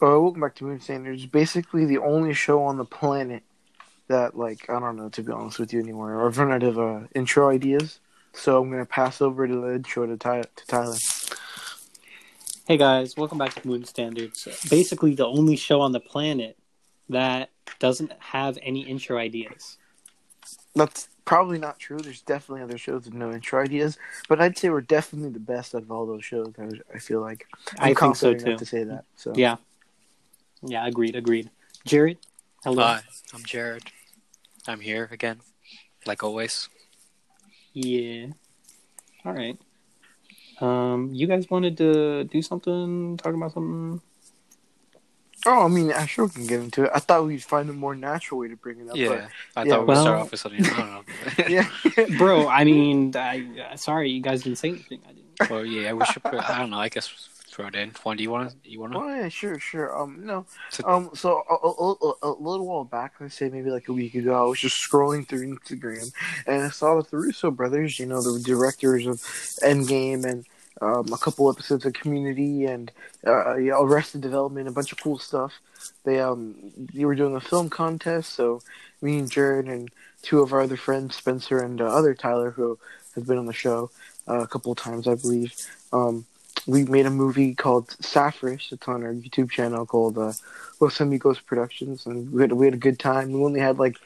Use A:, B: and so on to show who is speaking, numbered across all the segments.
A: Uh, welcome back to Moon Standards. Basically, the only show on the planet that, like, I don't know, to be honest with you anymore. I've run out of uh, intro ideas, so I'm gonna pass over to the intro to, Ty- to Tyler.
B: Hey guys, welcome back to Moon Standards. Basically, the only show on the planet that doesn't have any intro ideas.
A: That's probably not true. There's definitely other shows with no intro ideas, but I'd say we're definitely the best out of all those shows. I, I feel like I'm
B: I think so too.
A: to say that. So
B: Yeah. Yeah, agreed, agreed. Jared, hello.
C: Hi, I'm Jared. I'm here again, like always.
B: Yeah. All right. Um, you guys wanted to do something, talk about something?
A: Oh, I mean, I sure can get into it. I thought we'd find a more natural way to bring it up.
C: Yeah, I
A: yeah,
C: thought we'd start off with something. I don't know.
A: Yeah.
B: Bro, I mean, I, uh, sorry, you guys didn't say anything. I didn't.
C: well, yeah, we should. Put, I don't know. I guess throw it in. Juan, do you want to? You want to?
A: Oh yeah, sure, sure. Um, no,
C: So-
A: um, so a, a, a, a little while back, let's say maybe like a week ago, I was just scrolling through Instagram and I saw that the Russo brothers, you know, the directors of Endgame and um, a couple episodes of Community and uh, yeah, Arrested Development, a bunch of cool stuff. They um, they were doing a film contest, so me and Jared and two of our other friends, Spencer and uh, other Tyler, who has been on the show uh, a couple of times, I believe. Um, we made a movie called Saphris. It's on our YouTube channel called uh, Los Amigos Productions, and we had we had a good time. We only had like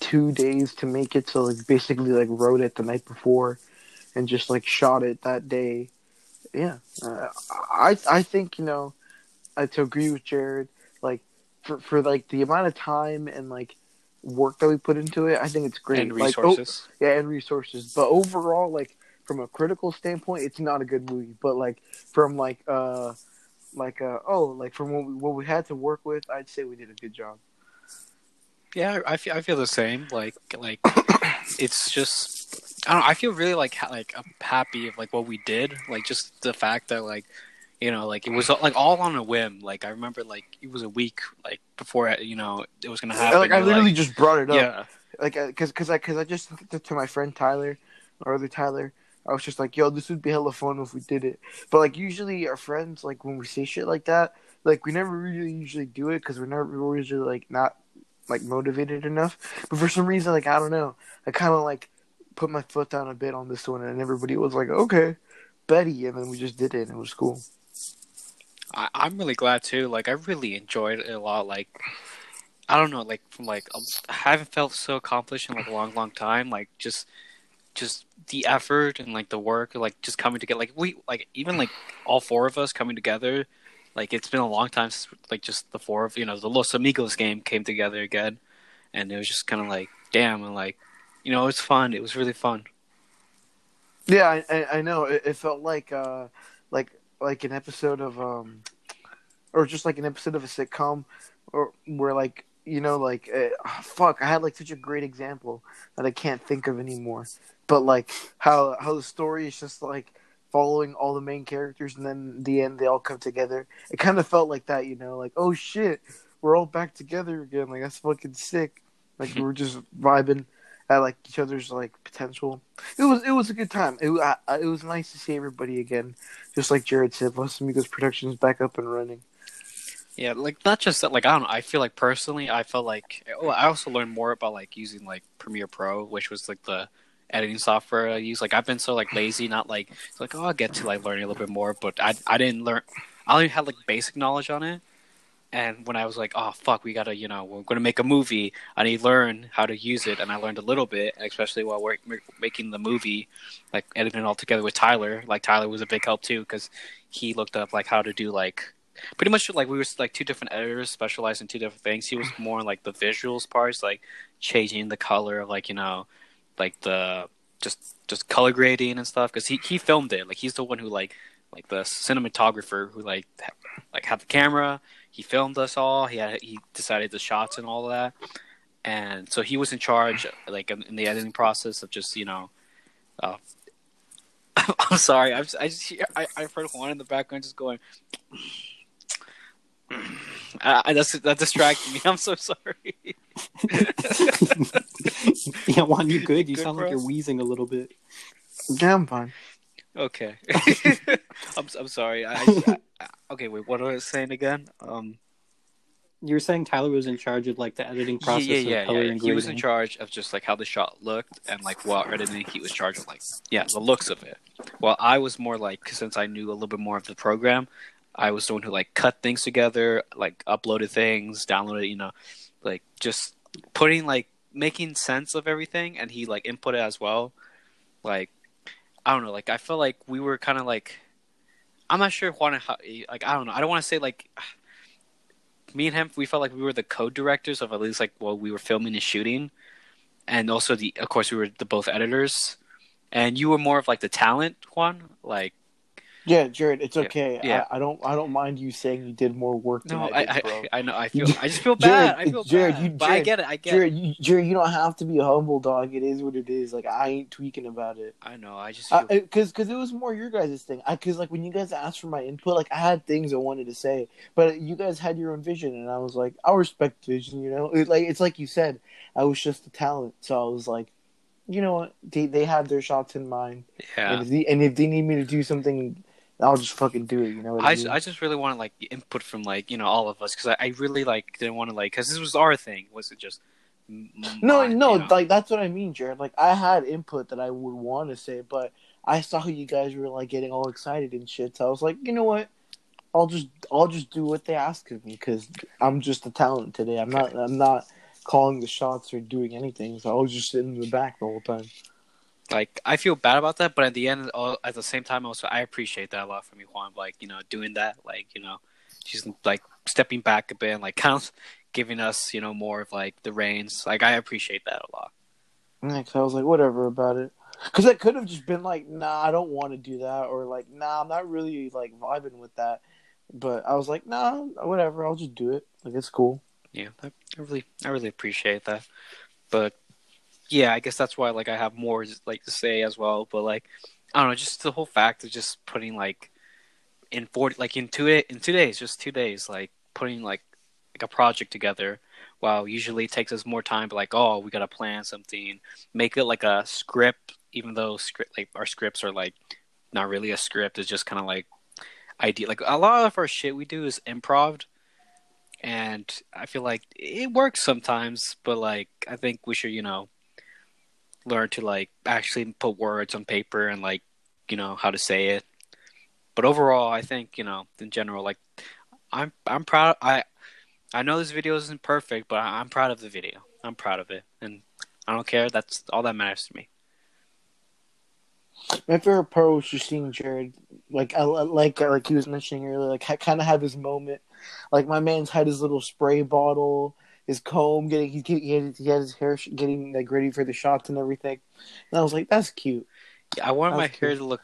A: two days to make it, so like basically like wrote it the night before, and just like shot it that day. Yeah, uh, I I think you know, I to agree with Jared. Like for for like the amount of time and like work that we put into it, I think it's great.
C: And
A: Like, oh,
C: resources.
A: yeah, and resources. But overall, like from a critical standpoint, it's not a good movie. But like from like uh like uh oh like from what we, what we had to work with, I'd say we did a good job.
C: Yeah, I feel. I feel the same. Like, like it's just. I don't. know, I feel really like ha- like I'm happy of like what we did. Like just the fact that like. You know, like it was like all on a whim. Like I remember, like it was a week like before you know it was gonna happen.
A: like I literally just brought it up.
C: yeah,
A: Like because because I because I just sent to my friend Tyler, our other Tyler. I was just like, yo, this would be hella fun if we did it. But like usually our friends, like when we say shit like that, like we never really usually do it because we're never we're usually like not like motivated enough. But for some reason, like I don't know, I kind of like put my foot down a bit on this one, and everybody was like, okay, Betty, and then we just did it, and it was cool.
C: I, I'm really glad too. Like I really enjoyed it a lot. Like I don't know, like from like um, I haven't felt so accomplished in like a long, long time. Like just, just the effort and like the work, like just coming together. Like we, like even like all four of us coming together. Like it's been a long time since like just the four of you know the Los Amigos game came together again, and it was just kind of like damn and like you know it was fun. It was really fun.
A: Yeah, I, I, know. It, it felt like uh, like like an episode of um, or just like an episode of a sitcom, or where like you know like uh, fuck, I had like such a great example that I can't think of anymore. But like how how the story is just like following all the main characters, and then the end they all come together. It kind of felt like that, you know, like oh shit, we're all back together again. Like that's fucking sick. Like we were just vibing at like each other's like potential. It was it was a good time. It I- it was nice to see everybody again. Just like Jared said, Los Amigos Productions back up and running.
C: Yeah, like not just that. Like I don't know. I feel like personally, I felt like oh, I also learned more about like using like Premiere Pro, which was like the editing software I use. Like I've been so like lazy, not like like oh I'll get to like learning a little bit more, but I I didn't learn. I only had like basic knowledge on it. And when I was like, oh fuck, we gotta, you know, we're gonna make a movie. I need to learn how to use it, and I learned a little bit, especially while we're making the movie, like editing it all together with Tyler. Like Tyler was a big help too, because he looked up like how to do like pretty much like we were like two different editors specialized in two different things. He was more like the visuals parts, like changing the color of like you know, like the just just color grading and stuff. Because he he filmed it. Like he's the one who like like the cinematographer who like ha- like had the camera. He filmed us all. He had he decided the shots and all of that. And so he was in charge, like in, the editing process of just you know. Uh, I'm sorry. I'm, I just I, I've heard Juan in the background just going. I, I, that's that distracted me. I'm so sorry.
B: yeah, Juan, you good? You
C: Good,
B: sound
C: bro?
B: like you're wheezing a little bit.
A: Yeah, I'm fine.
C: Okay. I'm I'm sorry. I, I okay, wait, what was I saying again? Um,
B: You were saying Tyler was in charge of like the editing process
C: yeah,
B: of
C: yeah,
B: color
C: yeah. He was in charge of just like how the shot looked and like while editing, he was charged of like yeah the looks of it. Well, I was more like since I knew a little bit more of the program, I was the one who like cut things together, like uploaded things, downloaded, you know, like just putting like making sense of everything, and he like input it as well. Like I don't know, like I feel like we were kind of like I'm not sure Juan how like I don't know. I don't want to say like me and him we felt like we were the co-directors of at least like while we were filming and shooting, and also the of course we were the both editors, and you were more of like the talent Juan like.
A: Yeah, Jared, it's okay.
C: yeah.
A: I, I don't I don't mind you saying you did more work than
C: No,
A: I
C: I,
A: did, bro.
C: I, I know. I feel. I just feel
A: Jared,
C: bad. I feel
A: Jared,
C: bad.
A: you-
C: but I get it. I get
A: Jared,
C: it.
A: you, Jared, you don't have to be a humble dog. It is what it is. Like I ain't tweaking about it.
C: I know. I just.
A: Because because it was more your guys' thing. Because like when you guys asked for my input, like I had things I wanted to say, but you guys had your own vision, and I was like, I respect vision. You know, it, like it's like you said, I was just a talent, so I was like, you know what, they they had their shots in mind,
C: yeah.
A: and if they, and if they need me to do something, I'll just fucking do it. You know what I,
C: I,
A: mean?
C: I just really wanted like input from like you know all of us because I, I really like didn't want to like because this was our thing was it just
A: No,
C: mine,
A: no,
C: you know?
A: like that's what I mean, Jared. Like I had input that I would want to say, but I saw you guys were like getting all excited and shit. So I was like, you know what? I'll just I'll just do what they ask of me because I'm just a talent today. I'm not I'm not calling the shots or doing anything. So I was just sitting in the back the whole time.
C: Like I feel bad about that, but at the end, all, at the same time, also I appreciate that a lot from you, Juan. Like you know, doing that, like you know, she's like stepping back a bit, and like kind of giving us, you know, more of like the reins. Like I appreciate that a lot.
A: Yeah, 'cause I was like, whatever about it. Because I could have just been like, nah, I don't want to do that, or like, nah, I'm not really like vibing with that. But I was like, nah, whatever, I'll just do it. Like it's cool.
C: Yeah, I, I really, I really appreciate that. But yeah, I guess that's why like I have more like to say as well. But like I don't know, just the whole fact of just putting like in forty, like in two in two days, just two days, like putting like like a project together. While usually it takes us more time, but like oh, we gotta plan something, make it like a script. Even though script like our scripts are like not really a script, it's just kind of like idea. Like a lot of our shit we do is improv and I feel like it works sometimes, but like I think we should, you know, learn to like actually put words on paper and like, you know, how to say it. But overall, I think, you know, in general like I'm I'm proud I I know this video isn't perfect, but I'm proud of the video. I'm proud of it and I don't care. That's all that matters to me.
A: My favorite part was just seeing Jared, like I like like he was mentioning earlier, like kind of have his moment. Like my man's had his little spray bottle, his comb, getting he, he had he had his hair sh- getting like ready for the shots and everything. And I was like, that's cute.
C: Yeah, I wanted my
A: That's
C: hair to look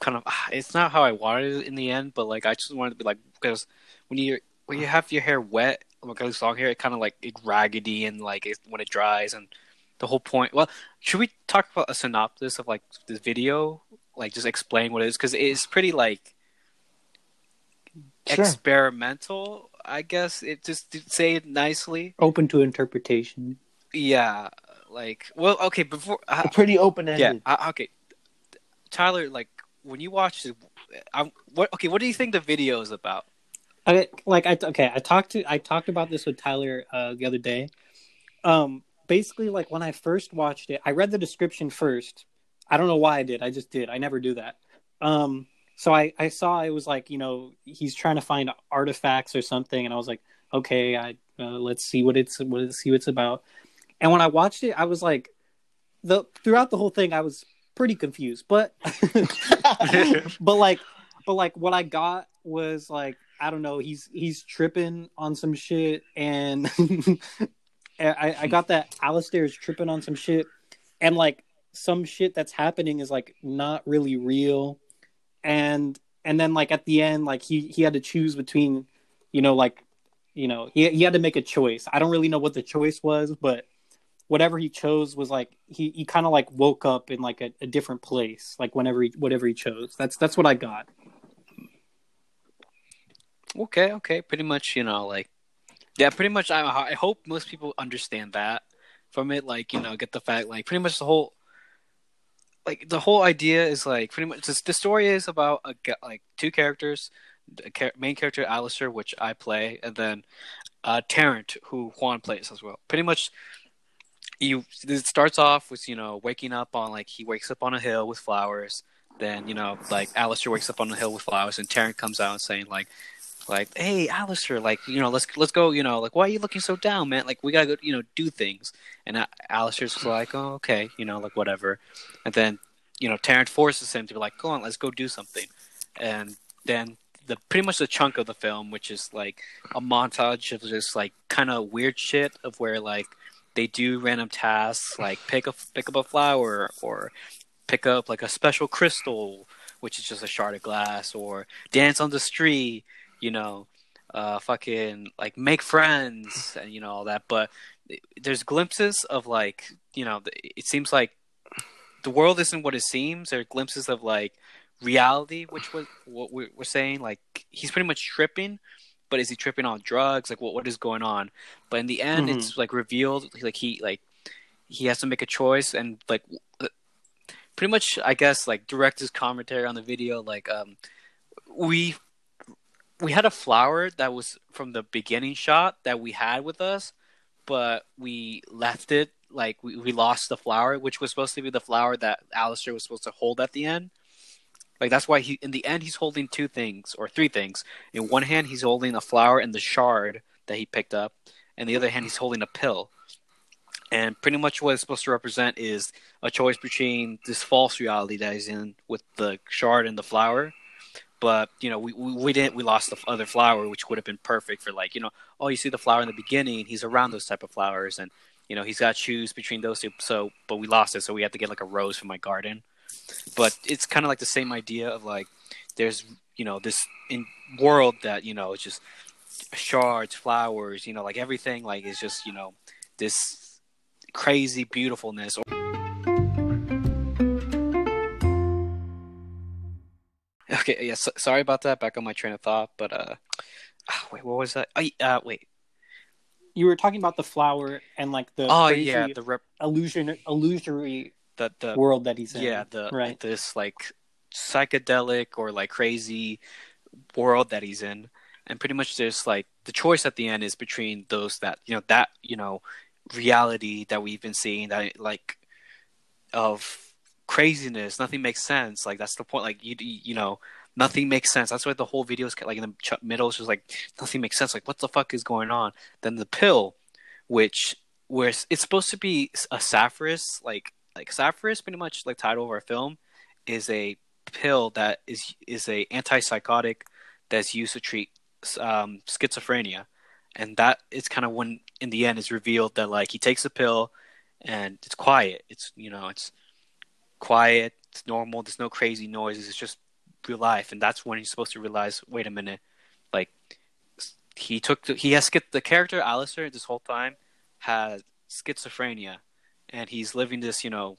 C: kind of. Ah, it's not how I wanted it in the end, but like I just wanted to be like because when you when you have your hair wet, like at long hair, it kind of like it raggedy and like it, when it dries and the whole point. Well, should we talk about a synopsis of like this video? Like just explain what it is because it's pretty like
A: Sure.
C: experimental. I guess it just to say it nicely.
B: Open to interpretation.
C: Yeah, like well, okay. Before uh,
A: Pretty open
C: yeah,
A: ended.
C: I, okay. Tyler, like when you watch it, I'm what? Okay, what do you think the video is about?
B: I like I okay. I talked to I talked about this with Tyler uh, the other day. Um, basically, like when I first watched it, I read the description first. I don't know why I did. I just did. I never do that. Um, so I I saw it was like you know he's trying to find artifacts or something, and I was like, okay, I uh, let's see what it's what it, see what it's about. And when I watched it, I was like, the throughout the whole thing, I was pretty confused, but but like but like what I got was like I don't know he's he's tripping on some shit and I, I got that Alistair's tripping on some shit and like some shit that's happening is like not really real and and then like at the end like he he had to choose between you know like you know he he had to make a choice I don't really know what the choice was but whatever he chose was like he, he kind of like woke up in like a, a different place like whenever he whatever he chose that's that's what i got
C: Okay, okay, pretty much, you know, like yeah, pretty much. I I hope most people understand that from it. Like you know, get the fact like pretty much the whole like the whole idea is like pretty much the story is about a like two characters. the char- main character Alistair, which I play, and then uh, Tarrant, who Juan plays as well. Pretty much, you it starts off with you know waking up on like he wakes up on a hill with flowers. Then you know like Alistair wakes up on a hill with flowers, and Tarrant comes out and saying like like hey Alistair like you know let's let's go you know like why are you looking so down man? Like we gotta go you know do things. And Alistair's like oh okay you know like whatever. And then you know Tarrant forces him to be like go on let's go do something. And then the pretty much the chunk of the film which is like a montage of just like kind of weird shit of where like they do random tasks like pick a pick up a flower or pick up like a special crystal which is just a shard of glass or dance on the street you know, uh, fucking like make friends and you know all that. But there's glimpses of like you know, it seems like the world isn't what it seems. There are glimpses of like reality, which was what we're saying. Like he's pretty much tripping, but is he tripping on drugs? Like what what is going on? But in the end, mm-hmm. it's like revealed. Like he like he has to make a choice, and like pretty much, I guess like direct his commentary on the video. Like um, we we had a flower that was from the beginning shot that we had with us, but we left it like we, we lost the flower, which was supposed to be the flower that Alistair was supposed to hold at the end. Like that's why he in the end he's holding two things or three things. In one hand he's holding a flower and the shard that he picked up, and the other hand he's holding a pill. And pretty much what it's supposed to represent is a choice between this false reality that he's in with the shard and the flower but you know we, we didn't we lost the other flower which would have been perfect for like you know oh you see the flower in the beginning he's around those type of flowers and you know he's got shoes between those two so but we lost it so we had to get like a rose from my garden. But it's kind of like the same idea of like there's you know this in world that you know it's just shards flowers you know like everything like is just you know this crazy beautifulness Okay, yeah, so, sorry about that. Back on my train of thought, but uh, oh, wait, what was that? Oh, uh, wait.
B: You were talking about the flower and like the
C: oh yeah the rep-
B: illusion illusory
C: the the
B: world that he's in.
C: Yeah, the right this like psychedelic or like crazy world that he's in, and pretty much there's like the choice at the end is between those that you know that you know reality that we've been seeing that like of craziness. Nothing makes sense. Like that's the point. Like you, you know, nothing makes sense. That's why the whole video is like in the middle. It's just like nothing makes sense. Like what the fuck is going on? Then the pill, which where it's supposed to be a Saphris, like like Saphris, pretty much like title of our film, is a pill that is is a antipsychotic that's used to treat um, schizophrenia, and that is kind of when in the end is revealed that like he takes a pill and it's quiet. It's you know it's quiet, it's normal, there's no crazy noises, it's just real life. And that's when he's supposed to realize, wait a minute, like he took the, he has the character Alistair this whole time has schizophrenia, and he's living this you know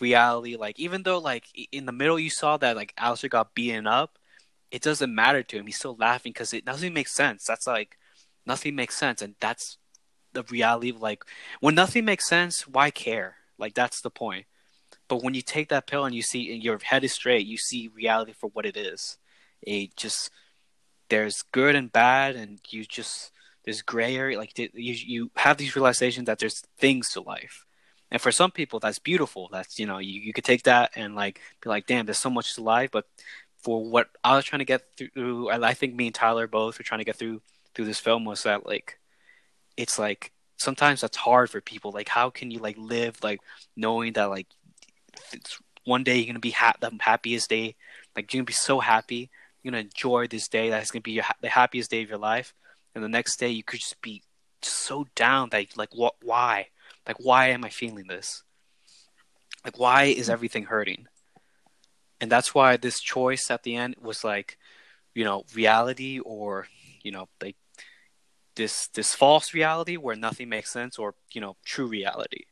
C: reality. Like even though like in the middle you saw that like Alistair got beaten up, it doesn't matter to him. He's still laughing because it doesn't make sense. That's like nothing makes sense, and that's the reality of like when nothing makes sense. Why care? Like that's the point. But when you take that pill and you see and your head is straight, you see reality for what it is. It just there's good and bad, and you just there's gray area. Like you you have these realizations that there's things to life, and for some people that's beautiful. That's you know you you could take that and like be like, damn, there's so much to life. But for what I was trying to get through, I think me and Tyler both were trying to get through through this film was that like it's like sometimes that's hard for people. Like how can you like live like knowing that like one day you're gonna be ha- the happiest day. Like you're gonna be so happy. You're gonna enjoy this day. That's gonna be your, the happiest day of your life. And the next day you could just be so down that like what? Why? Like why am I feeling this? Like why is everything hurting? And that's why this choice at the end was like, you know, reality or you know like this this false reality where nothing makes sense or you know true reality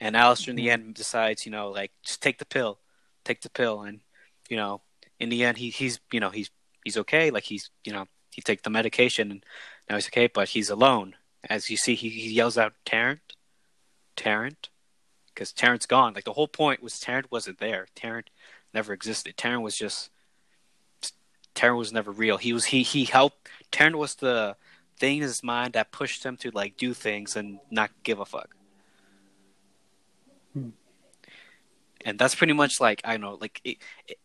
C: and Alistair in the mm-hmm. end decides, you know, like just take the pill, take the pill, and you know, in the end, he he's you know he's he's okay. Like he's you know he takes the medication and now he's okay, but he's alone. As you see, he, he yells out, "Tarrant, Tarrant," because Tarrant's gone. Like the whole point was Tarrant wasn't there. Tarrant never existed. Tarrant was just Tarrant was never real. He was he he helped. Tarrant was the thing in his mind that pushed him to like do things and not give a fuck.
B: Hmm.
C: And that's pretty much like I know like it, it,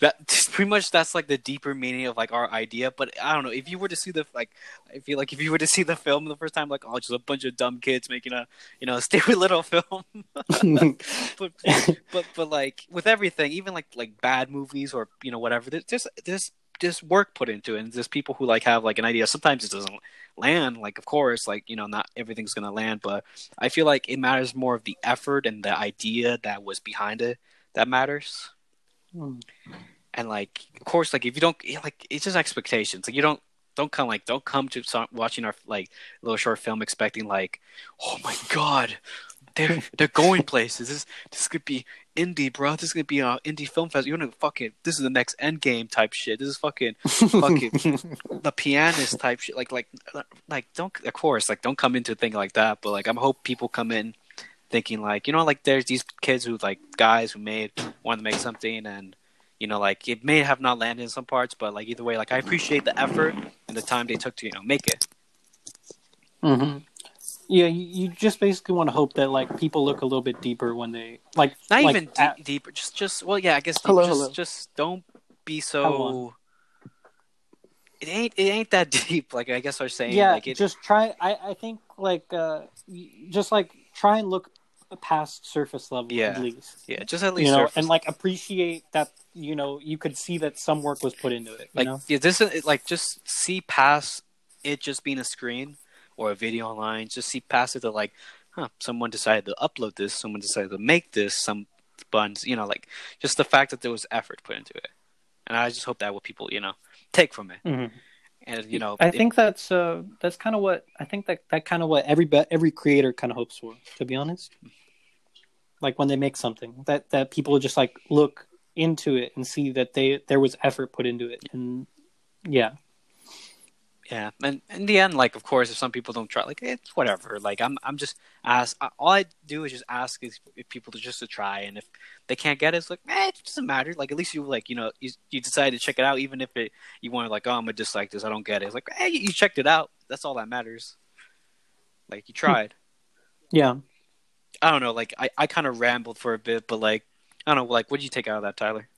C: that pretty much that's like the deeper meaning of like our idea. But I don't know if you were to see the like I feel like if you were to see the film the first time, like oh, just a bunch of dumb kids making a you know stupid little film. but but but like with everything, even like like bad movies or you know whatever, there's there's there's, there's work put into it, and there's people who like have like an idea. Sometimes it doesn't land. Like of course, like you know, not everything's gonna land, but I feel like it matters more of the effort and the idea that was behind it that matters.
B: Hmm.
C: And like, of course, like if you don't like, it's just expectations. Like you don't don't come like don't come to some, watching our like little short film expecting like, oh my god, they're they're going places. This this could be indie, bro. This is gonna be a indie film fest. You're gonna fucking this is the next end game type shit. This is fucking fucking the pianist type shit. Like like like don't of course like don't come into a thing like that. But like I'm hope people come in thinking like you know like there's these kids who like guys who made wanted to make something and you know like it may have not landed in some parts but like either way like i appreciate the effort and the time they took to you know make it
B: hmm Yeah, you, you just basically want to hope that like people look a little bit deeper when they like
C: not
B: like,
C: even
B: at-
C: deep, deeper just just well yeah i guess deep,
A: Hello,
C: just
A: hello.
C: just don't be so it ain't it ain't that deep like i guess i was saying
B: yeah,
C: like it
B: just try. I I think like uh, just like try and look past surface level
C: Yeah.
B: at least.
C: yeah just at least
B: You know,
C: surface
B: and like appreciate that you know you could see that some work was put into it. You
C: like
B: know,
C: yeah, this is like just see past it just being a screen or a video online. Just see past it to like, huh? Someone decided to upload this. Someone decided to make this. Some buns, you know, like just the fact that there was effort put into it. And I just hope that what people, you know, take from it.
B: Mhm.
C: And you know,
B: I
C: if-
B: think that's uh that's kind of what I think that that kind of what every every creator kind of hopes for. To be honest, like when they make something that that people just like look into it and see that they there was effort put into it, and yeah,
C: yeah. And in the end, like, of course, if some people don't try, like, it's whatever. Like, I'm, I'm just ask. All I do is just ask is people to just to try, and if they can't get it, it's like, eh, it doesn't matter. Like, at least you like, you know, you you decide to check it out, even if it you want to like, oh, I'm gonna dislike this. I don't get it. It's like, hey, you checked it out. That's all that matters. Like, you tried.
B: yeah.
C: I don't know. Like, I, I kind of rambled for a bit, but like, I don't know. Like, what did you take out of that, Tyler?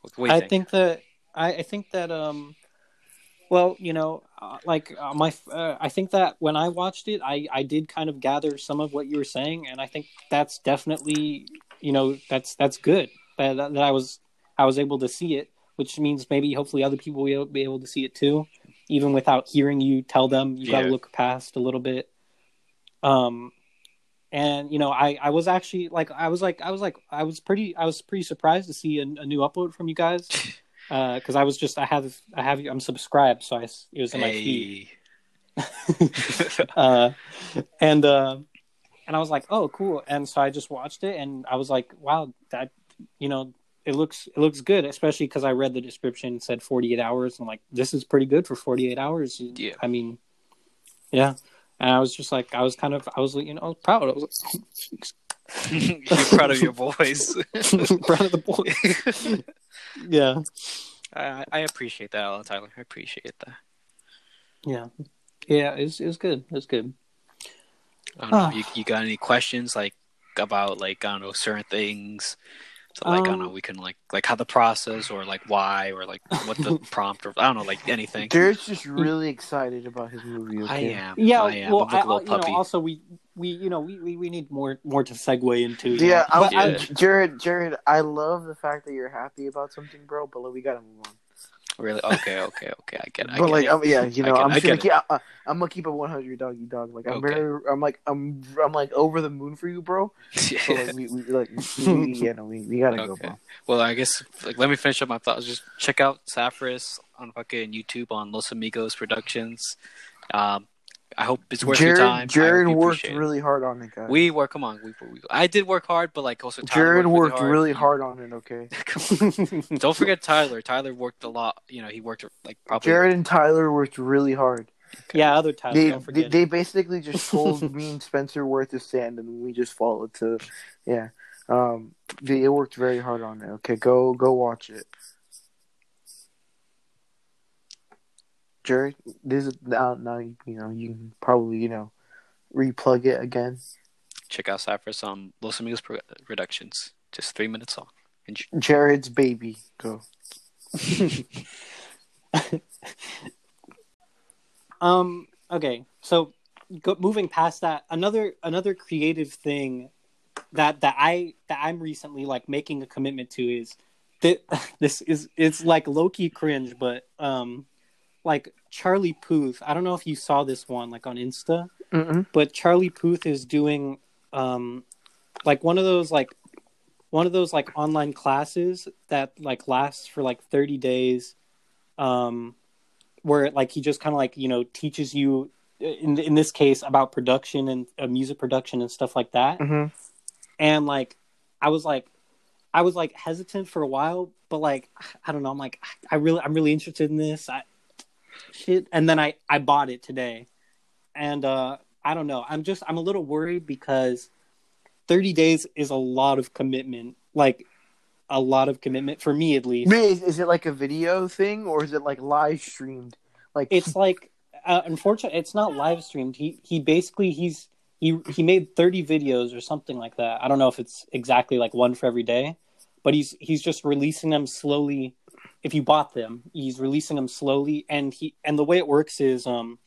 C: What, what do you
B: I
C: think?
B: think that I, I think that um, well, you know, uh, like uh, my uh, I think that when I watched it, I I did kind of gather some of what you were saying, and I think that's definitely you know that's that's good that, that I was I was able to see it, which means maybe hopefully other people will be able to see it too, even without hearing you tell them. You got to look past a little bit. Um, and you know, I I was actually like I was like I was like I was pretty I was pretty surprised to see a, a new upload from you guys because I was just I have I have I'm subscribed, so I it was in my feed, uh, and uh, and I was like, oh, cool, and so I just watched it, and I was like, wow, that you know. It looks it looks good, especially because I read the description said 48 hours. I'm like, this is pretty good for 48 hours.
C: Yeah.
B: I mean, yeah. And I was just like, I was kind of, I was, you know, proud. I was
C: You're proud of your voice.
B: proud of the boy. Yeah,
C: I, I appreciate that, Alan Tyler. I appreciate that.
B: yeah, yeah. it's was, it was good. It's good.
C: I don't know.
B: Ah.
C: you, you got any questions like about like I don't know certain things? So like I don't
B: Um,
C: know. We can like like how the process or like why or like what the prompt or I don't know like anything.
A: Jared's just really excited about his movie.
C: I am.
B: Yeah.
C: I am.
B: well,
C: I'm like
B: I,
C: a little
B: you know, also we we you know we, we, we need more more to segue into.
A: Yeah. I,
B: But
A: I, Jared, Jared, I love the fact that you're happy about something, bro. But like, we gotta move on.
C: Really? Okay. Okay. Okay. I get. It. I
A: but
C: get
A: like,
C: it.
A: um, yeah, you know,
C: get-
A: I'm
C: I
A: just gonna keep. I, I, I'm gonna keep a 100 doggy dog. Like, I'm
C: Okay.
A: very, I'm like, I'm, I'm like over the moon for you, bro. So like, we, we like, we, we, yeah, we, we gotta go, bro.
C: Well, I guess like let me finish up my thoughts. Just check out Saphris on fucking YouTube on Los Amigos Productions. Um, I hope it's worth
A: Jared,
C: your time.
A: Jared worked
C: appreciate it.
A: really hard on it, guys.
C: We work. Come on, we, we. I did work hard, but like also Tyler
A: Jared worked
C: hard.
A: really hard on it. Okay,
C: Don't forget Tyler. Tyler worked a lot. You know, he worked like probably.
A: Jared and Tyler worked really hard.
B: yeah, other Tyler.
A: They,
B: don't
A: they
B: forget.
A: they basically just told me and Spencer where to stand, and we just followed to, yeah. Um, they it worked very hard on it. Okay, go go watch it. Jared, this is now now you know you can probably you know replug it again.
C: Check out Saphris on Los Amigos pro- Productions. Just three minutes long. Enjoy.
A: Jared's baby, go.
B: um. Okay. So, go, moving past that, another another creative thing that that I that I'm recently like making a commitment to is that this is it's like low key cringe, but um, like Charlie Puth. I don't know if you saw this one like on Insta,
A: Mm-mm.
B: but Charlie Puth is doing um, like one of those like one of those like online classes that like lasts for like 30 days um where like he just kind of like you know teaches you in in this case about production and uh, music production and stuff like that
A: Mm-hmm.
B: and like i was like i was like hesitant for a while but like i don't know i'm like i really i'm really interested in this i shit. And then i i bought it today. And uh i don't know. I'm just i'm a little worried because 30 days is a lot of commitment. Like a lot of commitment for me at least.
A: Is, is it like a video thing or is it like live streamed? Like
B: it's like uh, unfortunately it's not live streamed. He he basically he's he he made 30 videos or something like that. I don't know if it's exactly like one for every day but he's he's just releasing them slowly if you bought them he's releasing them slowly and he and the way it works is um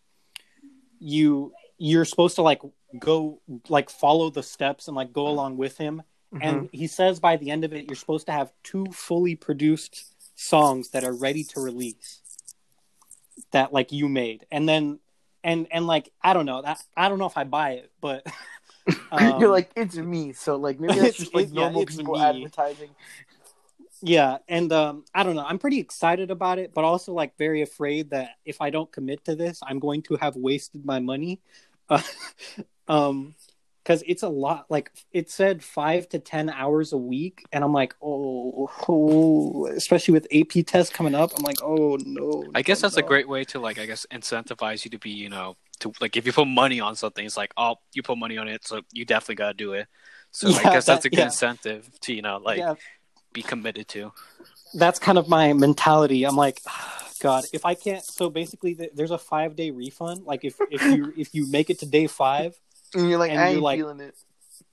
B: you you're supposed to like go like follow the steps and like go along with him and he says by the end of it you're supposed to have two fully produced songs that are ready to release that like you made and then and and like i don't know that i don't know if i buy it but um,
A: you're like it's me, so like maybe that's
B: It's-
A: just like
B: it- yeah,
A: normal people
B: me.
A: advertising.
B: Yeah and um i don't know i'm pretty excited about it but also like very afraid that if i don't commit to this i'm going to have wasted my money uh, um because it's a lot like it said five to ten hours a week and i'm like oh, oh especially with ap tests coming up i'm like oh no
C: I guess
B: no,
C: that's a great way to like I guess incentivize you to be you know to like if you put money on something it's like oh you put money on it so you definitely gotta do it. So I guess that's a good
B: yeah.
C: incentive to you know like
B: yeah
C: be committed to.
B: that's kind of my mentality. I'm like, God, if I can't. So basically, th- there's a five day refund. Like if if you if you make it to day five,
A: And you're like,
B: And
A: I
B: you're
A: ain't
B: like-
A: feeling it.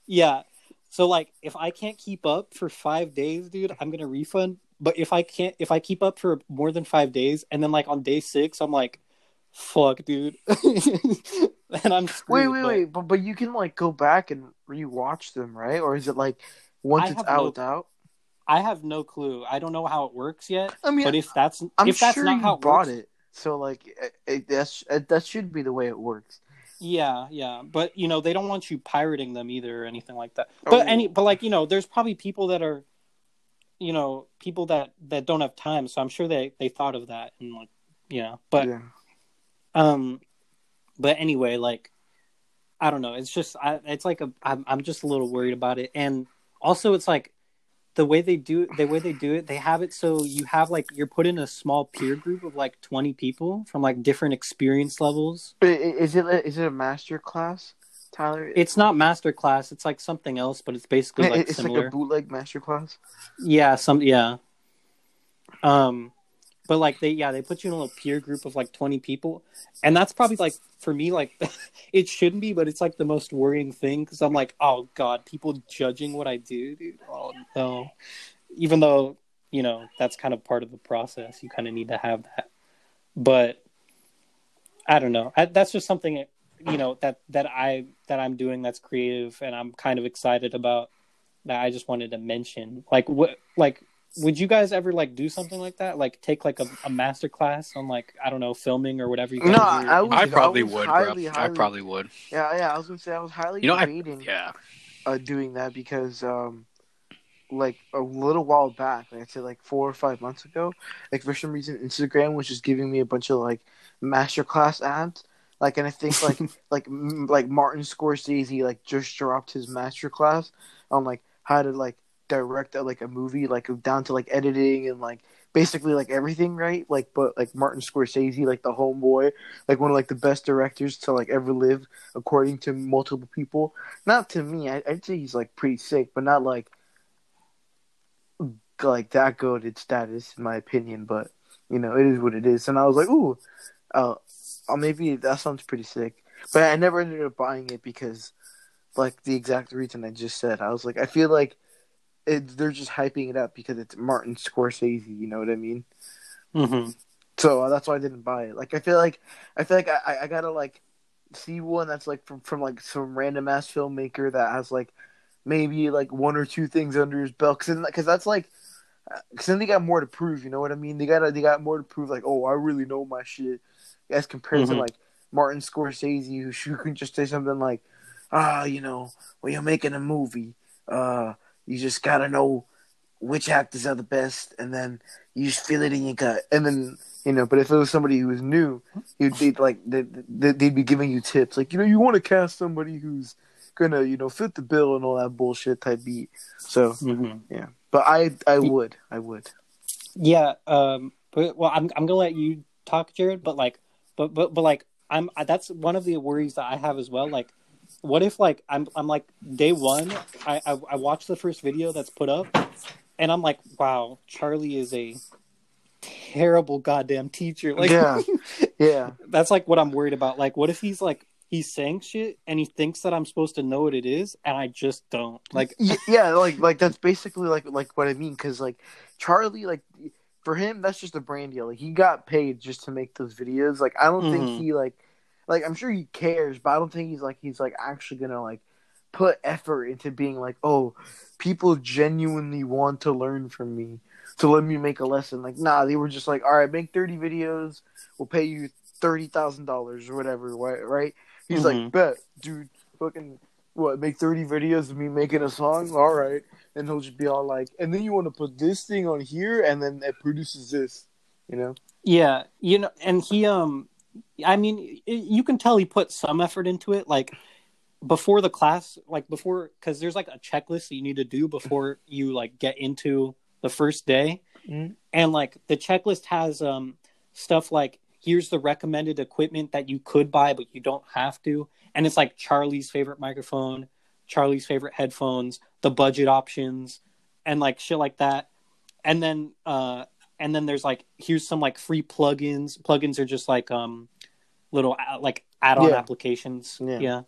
B: yeah. So like, if I can't keep up for five days, dude, I'm gonna refund. But if I can't, if I keep up for more than five days, and then like on day six, I'm like, fuck, dude, and I'm
A: Wait,
B: screwed,
A: wait,
B: but
A: wait, but but you can like go back and rewatch them, right? Or is it like once
B: I
A: it's out,
B: no-
A: it's out?
B: I have no clue. I don't know how it works yet.
A: I mean,
B: But if that's
A: I'm
B: if that's
A: sure
B: not
A: you
B: how it
A: bought
B: works,
A: it, so like it, it, that's it, that should be the way it works.
B: Yeah, yeah, but you know they don't want you pirating them either or anything like that. But
A: Oh.
B: any, but like you know, there's probably people that are, you know, people that that don't have time. So I'm sure they they thought of that and like, you know, but
A: yeah.
B: um, but anyway, like, I don't know. It's just I, it's like a I'm I'm just a little worried about it, and also it's like the way they do the way they do it. They have it so you have like you're put in a small peer group of like 20 people from like different experience levels.
A: Is it a, it a master class, Tyler?
B: It's not master class It's like something else, but it's basically like
A: it's
B: similar.
A: like a bootleg master class.
B: Yeah, some yeah. Um, but like they yeah they put you in a little peer group of like twenty people, and that's probably like for me like it shouldn't be, but it's like the most worrying thing because I'm like oh god, people judging what I do, dude. Oh no, even though you know that's kind of part of the process, you kind of need to have that. But I don't know. I, that's just something you know that that I that I'm doing that's creative and I'm kind of excited about that I just wanted to mention. Like what like would you guys ever like do something like that? Like take like a, a master class on like I don't know filming or whatever you guys
A: No,
B: are
A: I
B: into?
A: would-
C: I probably
A: was
C: would,
A: highly,
C: bro. I probably would.
A: Yeah, yeah. I was gonna say I was highly
C: You know, I-
A: debating
C: Yeah.
A: uh, doing that because um, like a little while back, like I said, like four or five months ago, like for some reason Instagram was just giving me a bunch of like masterclass ads. Like, and I think like like m- like Martin Scorsese like just dropped his masterclass on like how to like direct a, like a movie, like down to like editing and like basically like everything, right? Like, but like Martin Scorsese, like the homeboy, like one of like the best directors to like ever live, according to multiple people. Not to me, I, I'd say he's like pretty sick, but not like like that good at status in my opinion. But you know, it is what it is. And I was like, ooh, uh, oh, maybe that sounds pretty sick. But I never ended up buying it because, like, the exact reason I just said. I was like, I feel like it, they're just hyping it up because it's Martin Scorsese. You know what I mean?
B: Mm-hmm.
A: So uh, that's why I didn't buy it. Like, I feel like I feel like I, I gotta like see one that's like from from like some random ass filmmaker that has like maybe like one or two things under his belt because because that's like because then they got more to prove. You know what I mean? They got they got more to prove. Like, oh, I really know my shit as compared
B: Mhm.
A: to like Martin Scorsese, who, who can just say something like, ah, you know, when you're making a movie, uh, you just gotta know which actors are the best, and then you just feel it in your gut, and then. You know, but if it was somebody who was new, you'd they'd like they'd, they'd they'd be giving you tips, like you know, you want to cast somebody who's gonna you know fit the bill and all that bullshit type beat. So
B: Mm-hmm.
A: yeah, but I I would I would.
B: Yeah. Um. But well, I'm I'm gonna let you talk, Jared. But like, but but but like, I'm that's one of the worries that I have as well. Like, what if like I'm I'm like day one, I I, I watch the first video that's put up, and I'm like, wow, Charlie is a terrible goddamn teacher. Like,
A: Yeah. Yeah,
B: that's like what I'm worried about. Like, what if he's like he's saying shit and he thinks that I'm supposed to know what it is, and I just don't. Like,
A: yeah, like like that's basically like like what I mean because like Charlie like for him that's just a brand deal. Like he got paid just to make those videos. Like I don't
B: Mhm.
A: think he like like I'm sure he cares, but I don't think he's like he's like actually gonna like put effort into being like oh people genuinely want to learn from me. So let me make a lesson. Like, nah, they were just like, all right, make 30 videos. We'll pay you $30,000 or whatever, right? right? He's
B: Mhm.
A: like, bet, dude, fucking, what, make 30 videos of me making a song? All right. And he'll just be all like, and then you want to put this thing on here, and then it produces this, you know?
B: Yeah, you know, and he um, I mean, you can tell he put some effort into it. Like before the class, like before, because there's like a checklist that you need to do before you like get into the first day,
A: Mhm.
B: and like the checklist has um stuff like here's the recommended equipment that you could buy but you don't have to, and it's like Charlie's favorite microphone, Charlie's favorite headphones, the budget options, and like shit like that, and then uh and then there's like here's some like free plugins. Plugins are just like um little uh, like add-on
A: Yeah.
B: applications.
A: Yeah. yeah.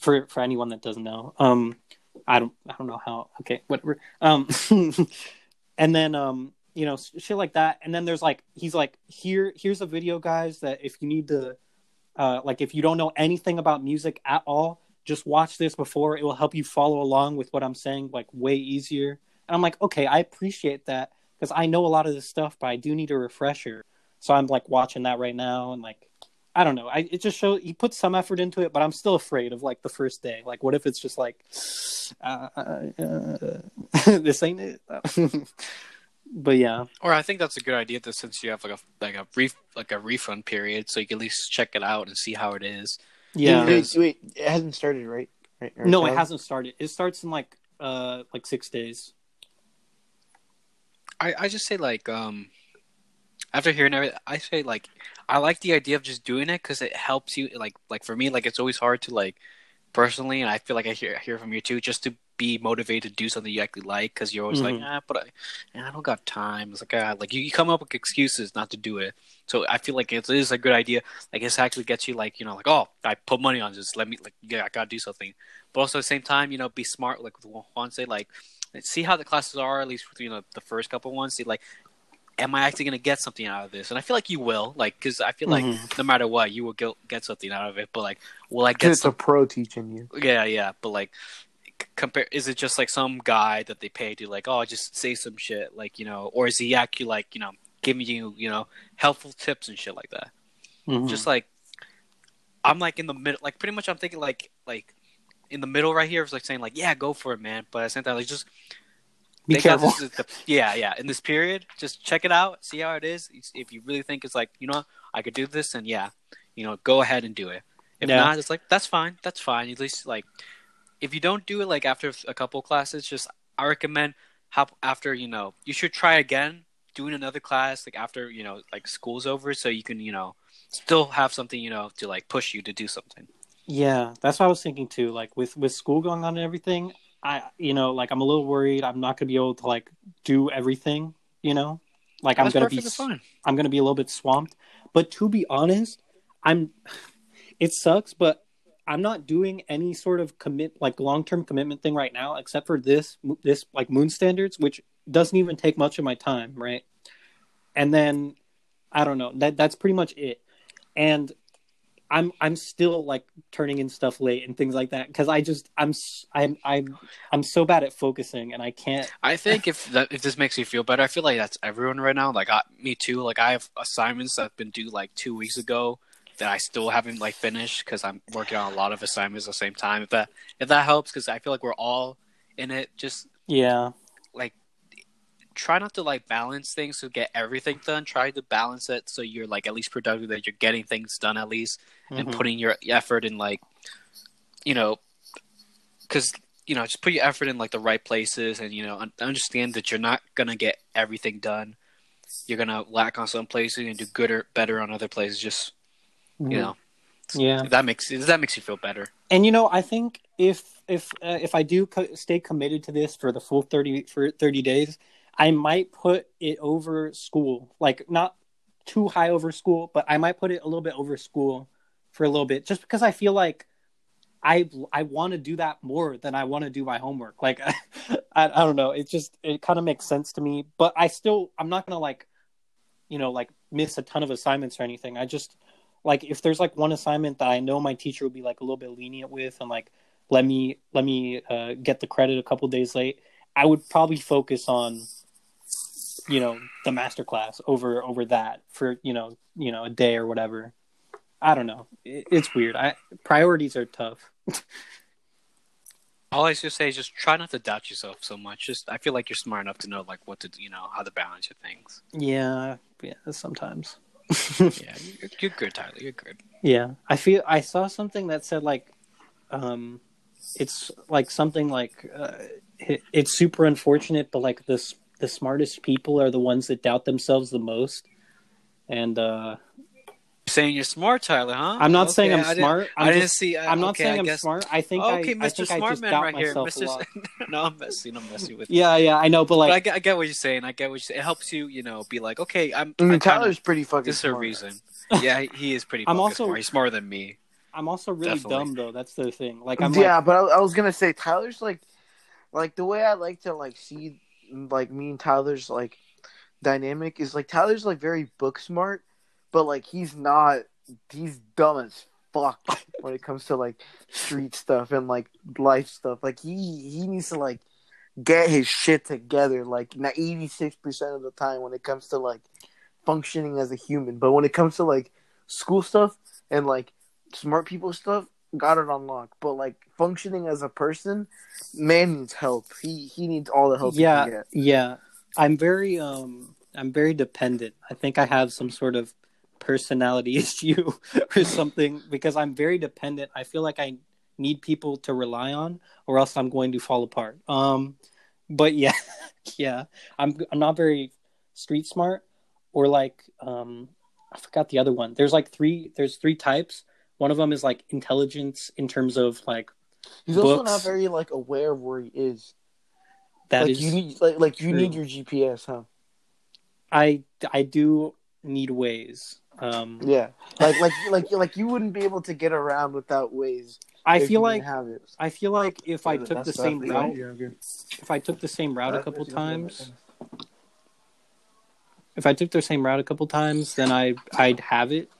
B: for for anyone that doesn't know. Um i don't i don't know how okay whatever. Um and then um you know shit like that. And then there's like he's like here here's a video guys that if you need to uh like if you don't know anything about music at all just watch this before. It will help you follow along with what i'm saying like way easier. And i'm like okay i appreciate that because I know a lot of this stuff, but I do need a refresher. So I'm like watching that right now, and like I don't know. I it just shows he put some effort into it, but I'm still afraid of like the first day. Like, what if it's just like uh, uh, uh, this ain't it? but yeah,
C: Or I think that's a good idea that since you have like a like a ref, like a refund period, so you can at least check it out and see how it is.
B: yeah.
A: Wait, wait, it hasn't started, right? right, right
B: No, it hasn't started. It starts in like uh like six days.
C: I, I just say like um after hearing everything, I say like I like the idea of just doing it because it helps you like like for me like it's always hard to like personally and I feel like I hear hear from you too just to be motivated to do something you actually like because you're always
B: Mhm.
C: like ah but I I don't got time. It's like ah like you, you come up with excuses not to do it. So I feel like it is a good idea. Like it actually gets you like you know like oh I put money on this let me like yeah I gotta do something. But also at the same time you know be smart like with Juan say like see how the classes are at least for you know the first couple ones see like am i actually going to get something out of this and i feel like you will like because i feel like
B: Mhm.
C: no matter what you will get, get something out of it but like will i get
A: it's
C: some
A: a pro teaching you.
C: yeah yeah but like compare is it just like some guy that they pay to like oh just say some shit like you know or is he actually like you know giving you you know helpful tips and shit like that
B: Mhm.
C: just like I'm like in the middle, like pretty much I'm thinking like like in the middle right here. was like saying like yeah, go for it, man. But at the same time, like just
B: be careful.
C: this is the- yeah, yeah. In this period, just check it out, see how it is. If you really think it's like you know I could do this, and yeah, you know, go ahead and do it. If
B: Yeah.
C: not, it's like that's fine, that's fine. At least like if you don't do it like after a couple classes, just I recommend how after you know you should try again doing another class like after you know like school's over, so you can you know still have something you know to like push you to do something.
B: Yeah, that's what I was thinking too. Like with with school going on and everything, I you know like I'm a little worried. I'm not gonna be able to like do everything. You know, like oh,
C: I'm
B: gonna be
C: fine.
B: I'm gonna be a little bit swamped. But to be honest, I'm. It sucks, but I'm not doing any sort of commit like long term commitment thing right now, except for this this like moon standards, which doesn't even take much of my time, right? And then I don't know that that's pretty much it. And I'm I'm still like turning in stuff late and things like that because I just I'm I'm I'm I'm so bad at focusing and I can't.
C: I think if that if this makes you feel better, I feel like that's everyone right now. Like I, me too. Like I have assignments that have been due like two weeks ago that I still haven't like finished because I'm working on a lot of assignments at the same time. If that if that helps, because I feel like we're all in it. Just
B: Yeah,
C: try not to like balance things to get everything done. Try to balance it so you're like at least productive that you're getting things done at least and
B: Mhm.
C: putting your effort in like you know because you know just put your effort in like the right places and you know understand that you're not gonna get everything done you're gonna lack on some places and do good or better on other places just you know
B: Mm-hmm. Yeah.
C: that makes that makes you feel better
B: and you know i think if if uh, if i do co- stay committed to this for the full 30 for 30 days i might put it over school like not too high over school but i might put it a little bit over school for a little bit just because i feel like i i want to do that more than i want to do my homework. Like I, I don't know. It just it kind of makes sense to me but i still i'm not gonna like you know like miss a ton of assignments or anything. I just like if there's like one assignment that I know my teacher will be like a little bit lenient with and like let me let me uh, get the credit a couple days late, I would probably focus on you know the master class over over that for you know you know a day or whatever. I don't know. It, it's weird. I priorities are tough.
C: all i just say is just try not to doubt yourself so much just i feel like you're smart enough to know like what to you know how to balance your things
B: Yeah, yeah. Sometimes.
C: yeah you're, you're good tyler you're good
B: Yeah, I feel I saw something that said like, um, it's like something like uh, it, it's super unfortunate, but like this the smartest people are the ones that doubt themselves the most. And uh,
C: saying you're smart tyler huh
B: I'm not
C: Okay,
B: saying I'm
C: I didn't-
B: smart. I'm
C: I didn't
B: just,
C: see. uh,
B: I'm not
C: okay,
B: saying
C: I
B: I'm
C: guess-
B: smart. I think
C: Oh, okay,
B: I, I
C: Mr.
B: think I
C: Smart
B: just
C: Man
B: doubt
C: right here.
B: myself a
C: Mr. no, I'm messing. I'm messing with. you.
B: Yeah, yeah, I know, but
C: But I
B: like,
C: get, I get what you're saying. I get what you're saying. It helps you, you know, be like, okay, I'm.
A: I mean,
C: I'm trying
A: Tyler's pretty fucking
C: this is a reason. Yeah, he, he is pretty.
B: I'm also-
C: smart. He's smarter than me.
B: I'm also really
C: Definitely.
B: dumb though. That's the thing. Like, I'm
A: yeah,
B: like,
A: but I, I was gonna say Tyler's like, like the way I like to like see like me and Tyler's like dynamic is like Tyler's like very book smart, but like he's not. He's dumb as fuck when it comes to like street stuff and like life stuff. Like he he needs to like get his shit together. Like eighty six percent of the time when it comes to like functioning as a human, but when it comes to like school stuff and like smart people stuff, got it on lock. But like functioning as a person, man needs help. He he needs all the help he
B: yeah,
A: can get.
B: yeah. I'm very, um, I'm very dependent. I think I have some sort of personality issue or something because I'm very dependent. I feel like I need people to rely on, or else I'm going to fall apart. Um, but yeah, yeah, I'm I'm not very street smart or like um, I forgot the other one. There's like three. There's three types. One of them is like intelligence in terms of like
A: He's also not very like aware of where he is.
B: that
A: like
B: is
A: you need like like you
B: true.
A: need your GPS, huh?
B: I I do need Waze. Um,
A: Yeah. Like like like like you wouldn't be able to get around without Waze.
B: I feel like
A: have it.
B: I feel like if I took the same route,
A: route.
B: if I took the same route a couple times, if I took the same route a couple times, then I I'd have it.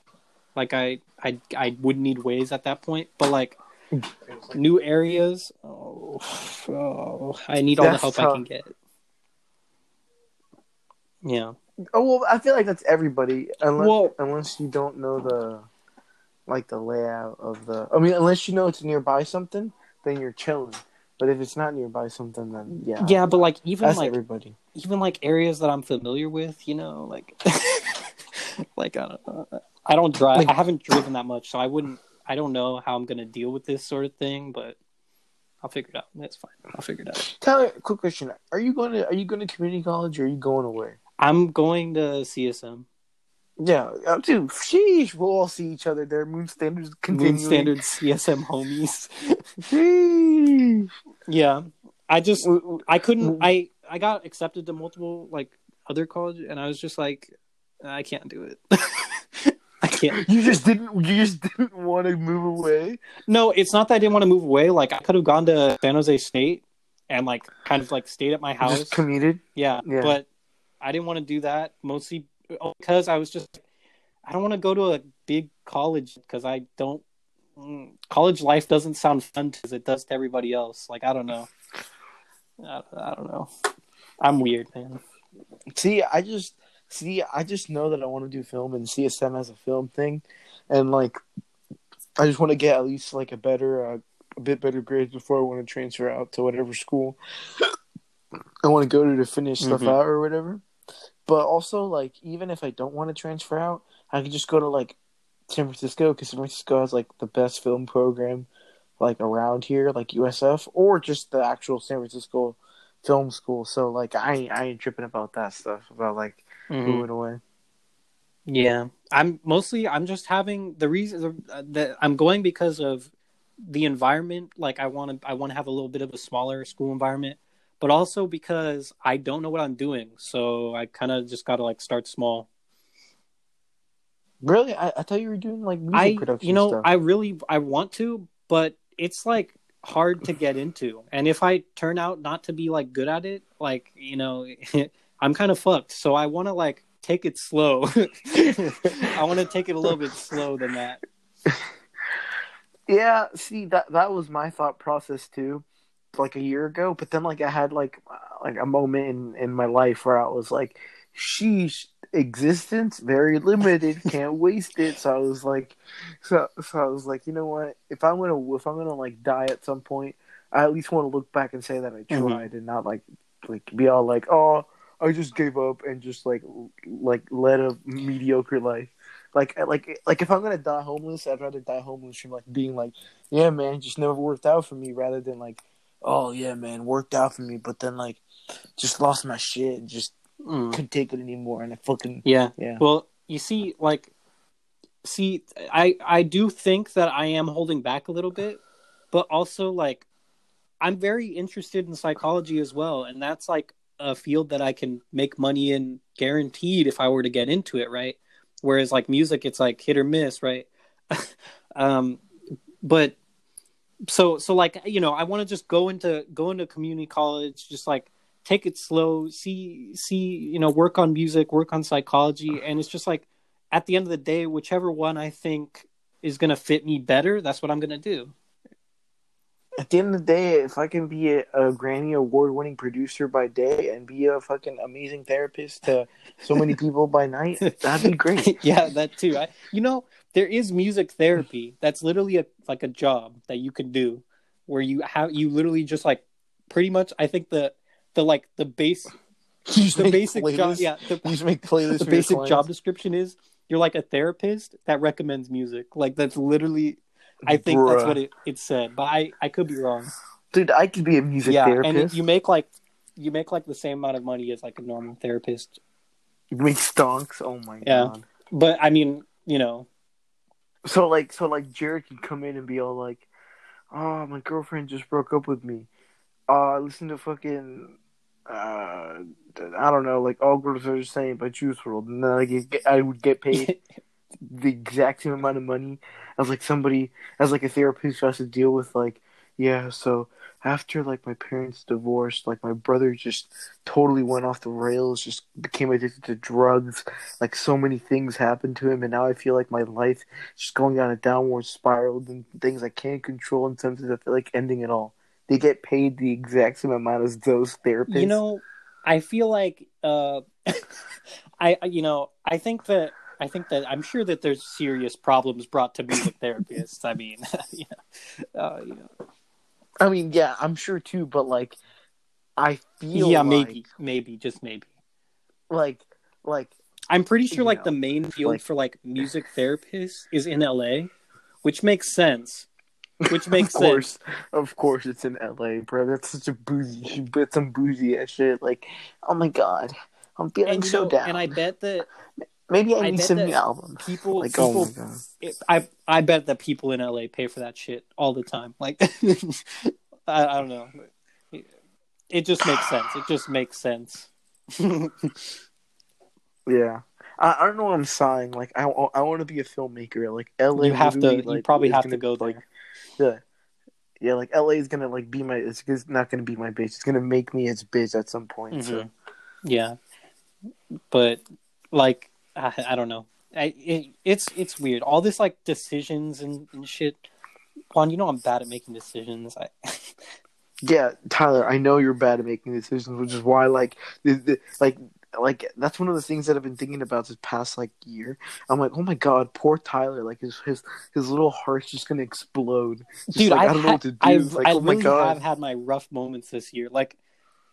B: Like I I I would need Waze at that point, but like new areas, oh, oh I need all
A: That's
B: the help I can get. Yeah.
A: Oh well, I feel like that's everybody unless
B: Well-
A: unless you don't know the like the layout of the. I mean, unless you know it's nearby something, then you're chilling. But if it's not nearby something, then yeah,
B: Yeah, but like even
A: that's
B: like
A: everybody.
B: even like areas that I'm familiar with, you know, like like I don't know. I don't drive.
A: Like-
B: I haven't driven that much, so I wouldn't. I don't know how I'm gonna deal with this sort of thing, but I'll figure it out. That's fine. I'll figure it out.
A: Tyler, quick question: Are you going to are you going to community college or are you going away?
B: I'm going to CSM.
A: Yeah, uh, dude. Sheesh, we'll all see each other there. Moon standards continuing.
B: Moon standards, CSM homies.
A: Sheesh.
B: yeah, I just I couldn't. I I got accepted to multiple like other college, and I was just like, I can't do it. Yeah.
A: You just didn't. You just didn't want to move away.
B: No, it's not that I didn't want to move away. Like I could have gone to San Jose State and like kind of like stayed at my house.
A: Just commuted.
B: yeah,
A: Yeah.
B: but I didn't want to do that mostly because I was just I don't want to go to a big college because I don't mm, college life doesn't sound fun as it does to everybody else. Like I don't know. I, I don't know. I'm weird, man.
A: See, I just see. I just know that I want to do film, and CSM as a film thing, and like, I just want to get at least like a better, uh, a bit better grades before I want to transfer out to whatever school I want to go to to finish stuff
B: Mhm.
A: out or whatever. But also, like, even if I don't want to transfer out, I could just go to like San Francisco because San Francisco has like the best film program like around here, like USF, or just the actual San Francisco film school. So like, I ain't- I ain't tripping about that stuff about like
B: Mhm.
A: moving away.
B: Yeah, I'm mostly I'm just having the reason uh, that I'm going because of the environment. Like I want to I want to have a little bit of a smaller school environment, but also because I don't know what I'm doing, so I kind of just got to like start small.
A: Really, I, I thought you were doing like music
B: I
A: production
B: you know
A: stuff.
B: I really I want to, but it's like hard to get into, and if I turn out not to be like good at it, like you know, I'm kind of fucked. So I want to like take it slow. I want to take it a little bit slow than that.
A: Yeah, see that that was my thought process too, like a year ago. But then like I had like like a moment in in my life where I was like, "Sheesh, existence very limited, can't waste it." So I was like, so so I was like, you know what? If I'm gonna if I'm gonna like die at some point, I at least want to look back and say that I
B: Mhm.
A: tried and not like like be all like, "Oh, I just gave up and just like like led a mediocre life." Like like like if I'm gonna die homeless, I'd rather die homeless from like being like, yeah, man, just never worked out for me, rather than like, oh yeah, man, worked out for me, but then like, just lost my shit, and just
B: Mm.
A: couldn't take it anymore, and I fucking
B: Yeah.
A: yeah.
B: Well, you see, like, see, I I do think that I am holding back a little bit, but also like, I'm very interested in psychology as well, and that's like a field that I can make money in guaranteed if I were to get into it, right? Whereas like music, it's like hit or miss, right? um, but so so like you know, I want to just go into go into community college, just like take it slow see see you know work on music work on psychology and it's just like at the end of the day whichever one i think is going to fit me better that's what i'm going to do
A: At the end of the day, if I can be a, a Grammy award winning producer by day and be a fucking amazing therapist to so many people by night, that'd be great.
B: yeah that too I, you know there is music therapy that's literally a like a job that you can do where you have you literally just like pretty much i think the the like the base the basic job yeah the,
A: You just make playlists.
B: the basic job description is you're like a therapist that recommends music like that's literally I think that's what it, it said, but I, I could be wrong.
A: Dude, I could be a music
B: yeah,
A: therapist.
B: and you make like you make like the same amount of money as like a normal therapist.
A: You make stonks. Oh my
B: Yeah.
A: god.
B: But I mean, you know,
A: So like, so like, Jared could come in and be all like, "Oh, my girlfriend just broke up with me. Uh, listen to fucking, uh, I don't know, like all girls are the same by Juice WRLD, and then I get, I would get paid the exact same amount of money as like somebody as like a therapist who has to deal with like, yeah, so after like my parents divorced, like my brother just totally went off the rails, just became addicted to drugs. Like so many things happened to him, and now I feel like my life just going down a downward spiral and things I can't control. And sometimes I feel like ending it all. They get paid the exact same amount as those therapists.
B: you know, I feel like uh, I you know I think that I think that I'm sure that there's serious problems brought to music therapists. I mean, you know, uh, you know.
A: I mean, yeah, I'm sure too, but like, I feel
B: yeah,
A: like,
B: maybe, maybe, just maybe.
A: like, like,
B: I'm pretty sure like
A: know,
B: the main field
A: like-
B: for like music therapists is in LA, which makes sense. Which makes sense
A: of course,
B: sense.
A: of course, it's in L.A., bro. That's such a bougie, but some bougie ass shit. Like, oh my god, I'm feeling
B: And
A: so
B: know,
A: down.
B: and I bet that
A: maybe I
B: I
A: need some new albums.
B: people,
A: Like,
B: people,
A: oh my god,
B: it- I I bet that people in LA pay for that shit all the time. Like, I, I don't know. It just makes sense. It just makes sense.
A: yeah. I, I don't know what I'm saying. Like I, I want to be a filmmaker. Like LA,
B: You have to.
A: literally,
B: you probably have to
A: gonna,
B: go there.
A: like, Yeah, yeah. Like LA is gonna like be my. It's, it's not gonna be my bitch. It's gonna make me its bitch at some point. So
B: Mhm. Yeah, but like I, I don't know. I, it, it's it's weird. All this like decisions and, and shit. Juan, you know I'm bad at making decisions. I,
A: yeah, Tyler. I know you're bad at making decisions, which is why like the, the, like. Like that's one of the things that I've been thinking about this past like year. I'm like, oh my god, poor Tyler. Like his his his little heart's just gonna explode. Just,
B: dude,
A: like,
B: I've
A: don't know what to do.
B: I've,
A: like, oh
B: I
A: oh my
B: really
A: god.
B: have had my rough moments this year. Like,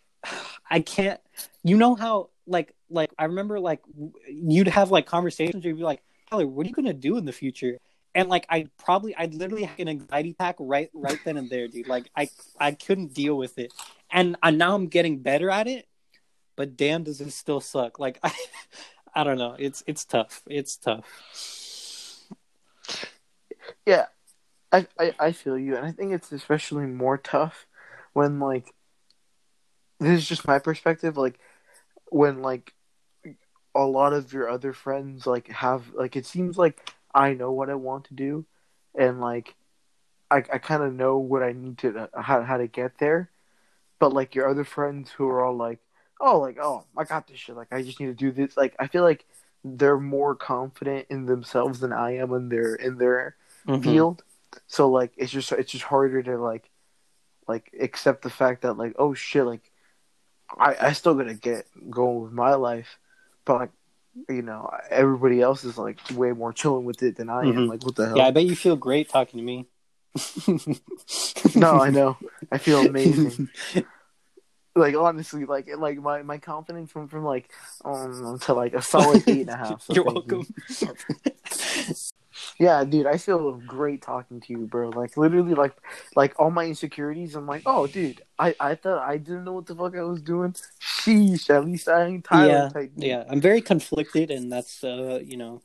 B: I can't. You know how like like I remember like you'd have like conversations. Where you'd be like, Tyler, what are you gonna do in the future? And like I probably I'd literally have an anxiety attack right right then and there, dude. Like I I couldn't deal with it, and I, now I'm getting better at it. But damn, does it still suck? Like I I don't know. It's it's tough. It's tough.
A: Yeah, I, I I feel you, and I think it's especially more tough when like this is just my perspective. Like when like a lot of your other friends like have like it seems like I know what I want to do, and like I I kind of know what I need to how how to get there, but like your other friends who are all like oh like oh I got this shit like I just need to do this like I feel like they're more confident in themselves than I am in their in their
B: Mhm.
A: field. So like it's just it's just harder to like like accept the fact that like oh shit like I I still gotta get going with my life, but like you know everybody else is like way more chilling with it than I am.
B: Mhm.
A: Like what the hell?
B: Yeah, I bet you feel great talking to me.
A: no, I know. I feel amazing. like honestly, like like my, my confidence from from like um to like a solid eight and a half. so
B: You're
A: welcome. you. Yeah, dude, I feel great talking to you, bro. Like literally, like like all my insecurities. I'm like, oh, dude, I I thought I didn't know what the fuck I was doing. Sheesh, at least I ain't Tyler
B: yeah,
A: type.
B: yeah. I'm very conflicted, and that's uh, you know,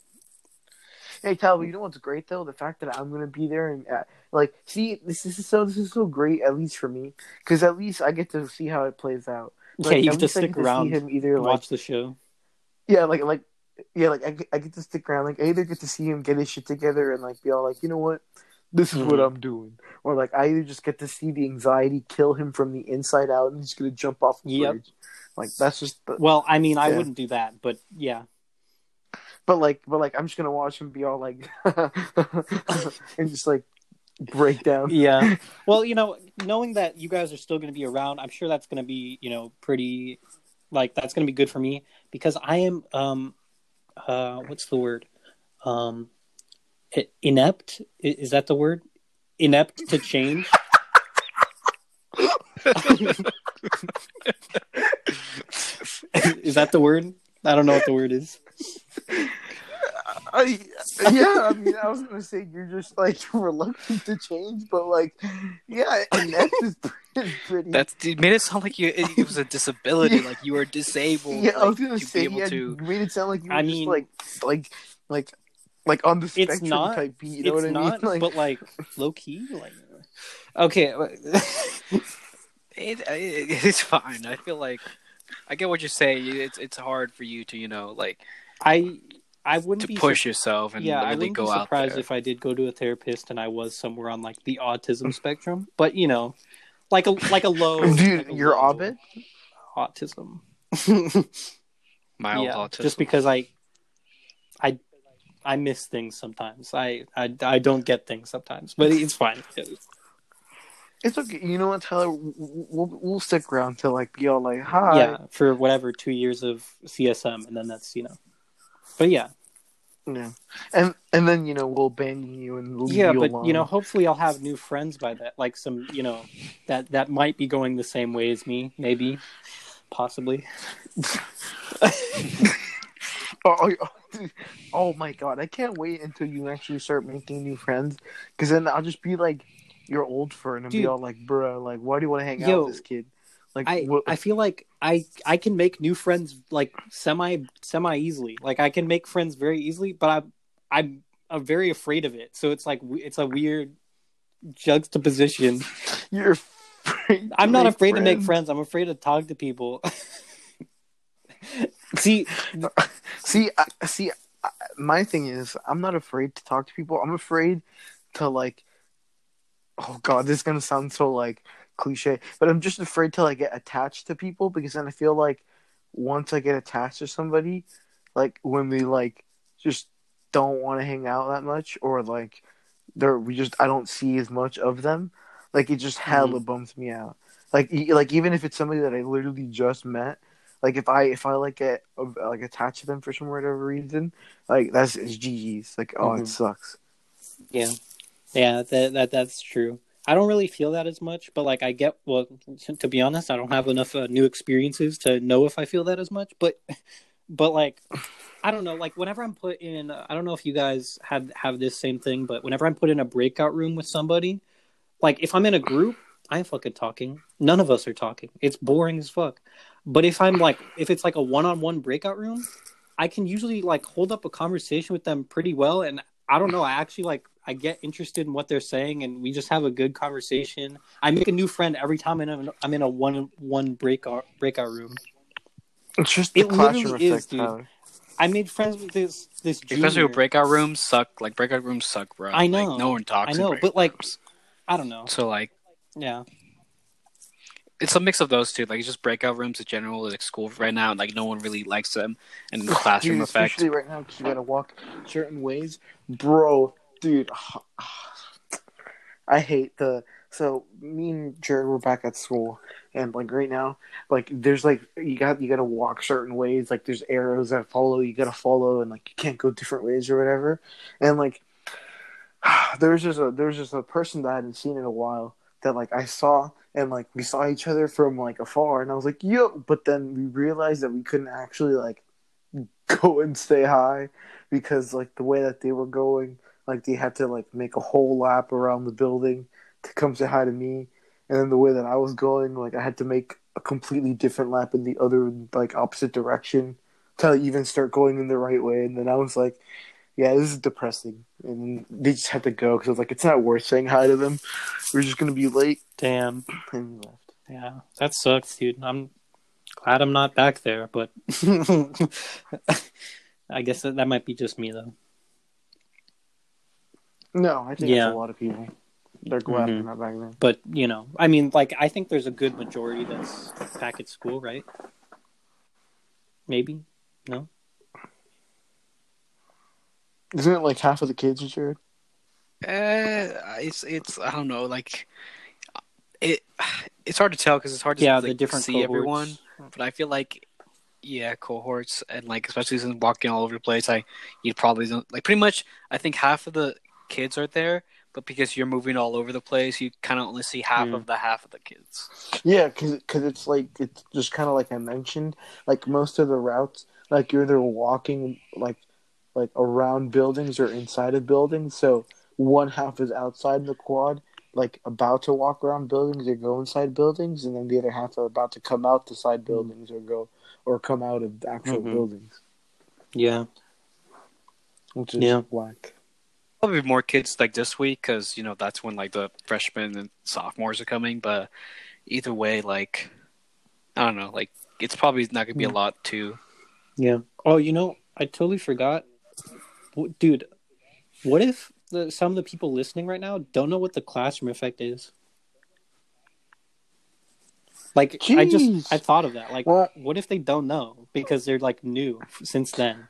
A: Hey, Tyler, you know what's great though? The fact that I'm gonna be there and uh, like, see, this is so this is so great. At least for me, because at least I get to see how it plays out. Like,
B: yeah. You have to stick around,
A: See him either
B: and
A: like
B: watch the show.
A: yeah, like like yeah, like I get, I get to stick around. Like I either get to see him get his shit together and like be all like, you know what, this is what
B: Mhm.
A: I'm doing, or like I either just get to see the anxiety kill him from the inside out and he's gonna jump off the
B: Yep.
A: bridge. Like that's just. The,
B: Well, I mean, I
A: Yeah.
B: wouldn't do that, but yeah,
A: but like, but like, I'm just gonna watch him be all like, and just like break down.
B: yeah. Well, you know, knowing that you guys are still going to be around, I'm sure that's going to be, you know, pretty, like that's going to be good for me because I am, um, uh, what's the word, um, inept. Is that the word? Inept to change. is that the word? I don't know what the word is.
A: I, yeah, I mean, I was gonna say you're just like reluctant to change, but like, yeah, and that's just pretty.
C: That's it made it sound like you it, it was a disability,
A: Yeah.
C: like you were disabled.
A: yeah, I was
C: like,
A: gonna
C: to
A: say, yeah,
C: to.
A: made it sound like you were
B: I
A: just
B: mean-
A: like, like, like, like on the
B: It's not-
A: type beat. You know
B: it's
A: what I
B: not,
A: mean? Like,
B: but like low key, like okay.
C: It, it, it's fine. I feel like I get what you're saying. It's it's hard for you to you know like
B: I I wouldn't
C: to
B: be
C: push
B: sur-
C: yourself and
B: yeah, I
C: really
B: wouldn't
C: go
B: be
C: out
B: surprised
C: there.
B: if I did go to a therapist and I was somewhere on like the autism mm. spectrum. But you know, like a like a low.
A: dude,
B: like a
A: you're
B: low
A: Ovid.
B: autism.
C: Mild
B: yeah,
C: autism.
B: just because I, I, I miss things sometimes. I, I I don't get things sometimes, but it's fine.
A: It's okay. You know what, Tyler? We'll, we'll, we'll stick around to like be all like, hi.
B: Yeah, for whatever two years of CSM, and then that's you know. But yeah,
A: Yeah. And and then you know we'll abandon you and leave
B: yeah
A: you
B: but
A: alone.
B: you know hopefully i'll have new friends by that like some you know that that might be going the same way as me maybe possibly
A: Oh, oh, oh, oh my god! I can't wait until you actually start making new friends, because then I'll just be like your old friend and be all like, "Bro, like, why do you want to hang out with this kid?" Like,
B: i
A: what,
B: i feel like i i can make new friends like semi semi easily. Like i can make friends very easily but i'm i'm i'm very afraid of it. So it's like it's a weird juxtaposition.
A: You're
B: i'm not afraid to make friends. i'm afraid to talk to people. See
A: See, See, I, see, I, my thing is, I'm not afraid to talk to people. I'm afraid to like. Oh God, this is gonna sound so like cliche, but I'm just afraid to like get attached to people because then I feel like once I get attached to somebody, like when we like just don't want to hang out that much, or like they're we just I don't see as much of them, like it just hella bums me out. Like like even if it's somebody that I literally just met, like if I if I like get like attached to them for some whatever reason, like that's it's GG's. Like oh
B: Mhm.
A: it sucks.
B: Yeah, yeah, that that that's true. I don't really feel that as much, but like I get well. To be honest, I don't have enough uh, new experiences to know if I feel that as much. But, but like, I don't know. Like whenever I'm put in, I don't know if you guys have have this same thing, but whenever I'm put in a breakout room with somebody, like if I'm in a group, I ain't fucking talking. None of us are talking. It's boring as fuck. But if I'm like, if it's like a one-on-one breakout room, I can usually like hold up a conversation with them pretty well, and I don't know. I actually like I get interested in what they're saying, and we just have a good conversation. I make a new friend every time I'm in a, I'm in a one one breakout uh, breakout room.
A: It's just the
B: It
A: classroom
B: literally is,
A: effect,
B: dude.
A: Tyler.
B: I made friends with this this junior.
C: Especially with breakout rooms suck. Like breakout rooms suck, bro.
B: I know.
C: Like, no one talks.
B: I know,
C: in
B: but, like-
C: rooms.
B: I don't know.
C: so like
B: Yeah,
C: it's a mix of those two. Like it's just breakout rooms in general, like school right now. Like no one really likes them, and the classroom
A: Dude,
C: effect.
A: especially right now because you gotta walk certain ways, bro. Dude, I hate the. So me and Jared were back at school, and like right now, like there's like you got you gotta walk certain ways. Like there's arrows that follow you gotta follow, and like you can't go different ways or whatever. And like there's just a there's just a person that I hadn't seen in a while that like I saw, and like we saw each other from like afar, and I was like yo, but then we realized that we couldn't actually like go and say hi because like the way that they were going like they had to like make a whole lap around the building to come say hi to me and then the way that i was going like i had to make a completely different lap in the other like opposite direction to even start going in the right way and then i was like yeah this is depressing and they just had to go because i was like it's not worth saying hi to them we're just gonna be late
B: damn.
A: and left
B: Yeah, that sucks, dude. I'm glad I'm not back there, but I guess that, that might be just me though.
A: No i think
B: Yeah.
A: that's a lot of people they're glad
B: Mhm.
A: they're not back there
B: But you know, I mean, like I think there's a good majority that's back at school, right? Maybe. No.
A: isn't it like half of the kids Jared?
C: Uh, it's it's I don't know. Like it, it's hard to tell because it's hard to
B: Yeah,
C: like,
B: the different
C: see
B: cohorts.
C: everyone. But I feel like yeah, cohorts and like especially since walking all over the place, I you probably don't like pretty much. I think half of the kids are there, but because you're moving all over the place, you kind of only see half
B: Hmm.
C: of the half of the kids.
A: Yeah, because it's like it's just kind of like I mentioned, like most of the routes, like you're either walking like like around buildings or inside of buildings. So one half is outside the quad, like about to walk around buildings or go inside buildings, and then the other half are about to come out the side buildings or go or come out of the actual
B: Mhm.
A: buildings,
B: Yeah.
A: which is
B: Yeah.
A: whack.
C: Probably more kids like this week because you know that's when like the freshmen and sophomores are coming. But either way, like I don't know, like it's probably not gonna be a
B: Hmm.
C: lot too.
B: Yeah. Oh, you know, I totally forgot, dude. What if the, some of the people listening right now don't know what the classroom effect is? Like, I just I thought of that. Like,
A: Well-
B: what if they don't know because they're like new since then?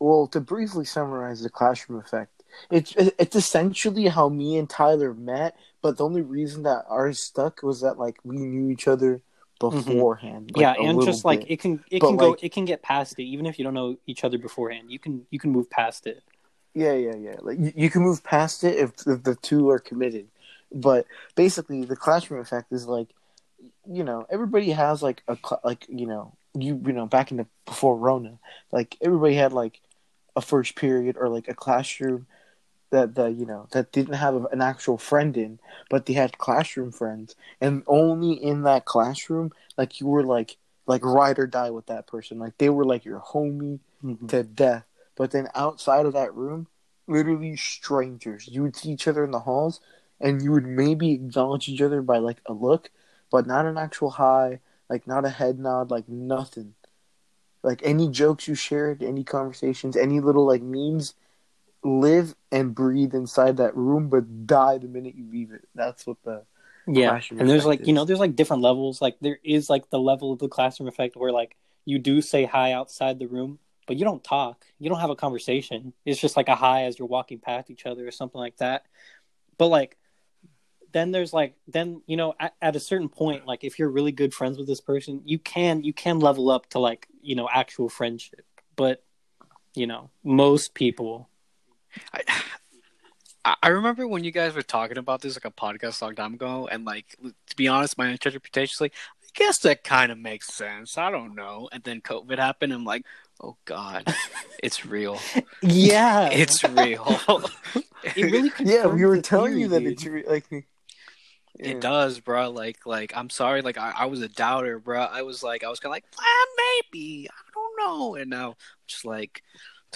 A: Well, to briefly summarize the classroom effect, it's it's essentially how me and Tyler met, but the only reason that ours stuck was that like we knew each other mm-hmm. beforehand. like,
B: yeah, and just like
A: bit.
B: it can it
A: But,
B: can go
A: like-
B: it can get past it even if you don't know each other beforehand. You can you can move past it.
A: yeah, yeah, yeah. Like you, you can move past it if, if the two are committed, but basically the classroom effect is like, you know, everybody has like a like you know you you know back in the before Rona, like everybody had like a first period or like a classroom that the you know that didn't have an actual friend in, but they had classroom friends, and only in that classroom, like you were like like ride or die with that person, like they were like your homie
B: Mhm.
A: to death. But then outside of that room, literally strangers. You would see each other in the halls, and you would maybe acknowledge each other by like a look, but not an actual hi, like not a head nod, like nothing. Like any jokes you shared, any conversations, any little like memes, live and breathe inside that room, but die the minute you leave it. That's what the
B: yeah and there's like you know there's like different levels. Like there is like the level of the classroom effect where like you do say hi outside the room but you don't talk. You don't have a conversation. It's just like a hi as you're walking past each other or something like that. But like then there's like then you know at, at a certain point like if you're really good friends with this person you can you can level up to like you know actual friendship but you know most people
C: I, I- remember when you guys were talking about this like a podcast a long time ago, and like to be honest, my interpretation is like, I guess that kind of makes sense. I don't know. And then COVID happened. I'm like, oh god, it's real.
B: yeah
C: It's real.
B: it really
A: yeah, we were telling
B: theory,
A: you that
B: dude.
A: it's re- like yeah.
C: It does, bro. Like, like I'm sorry. Like, I, I was a doubter, bro. I was like, I was kind of like, ah, maybe. I don't know. And now, I'm just like,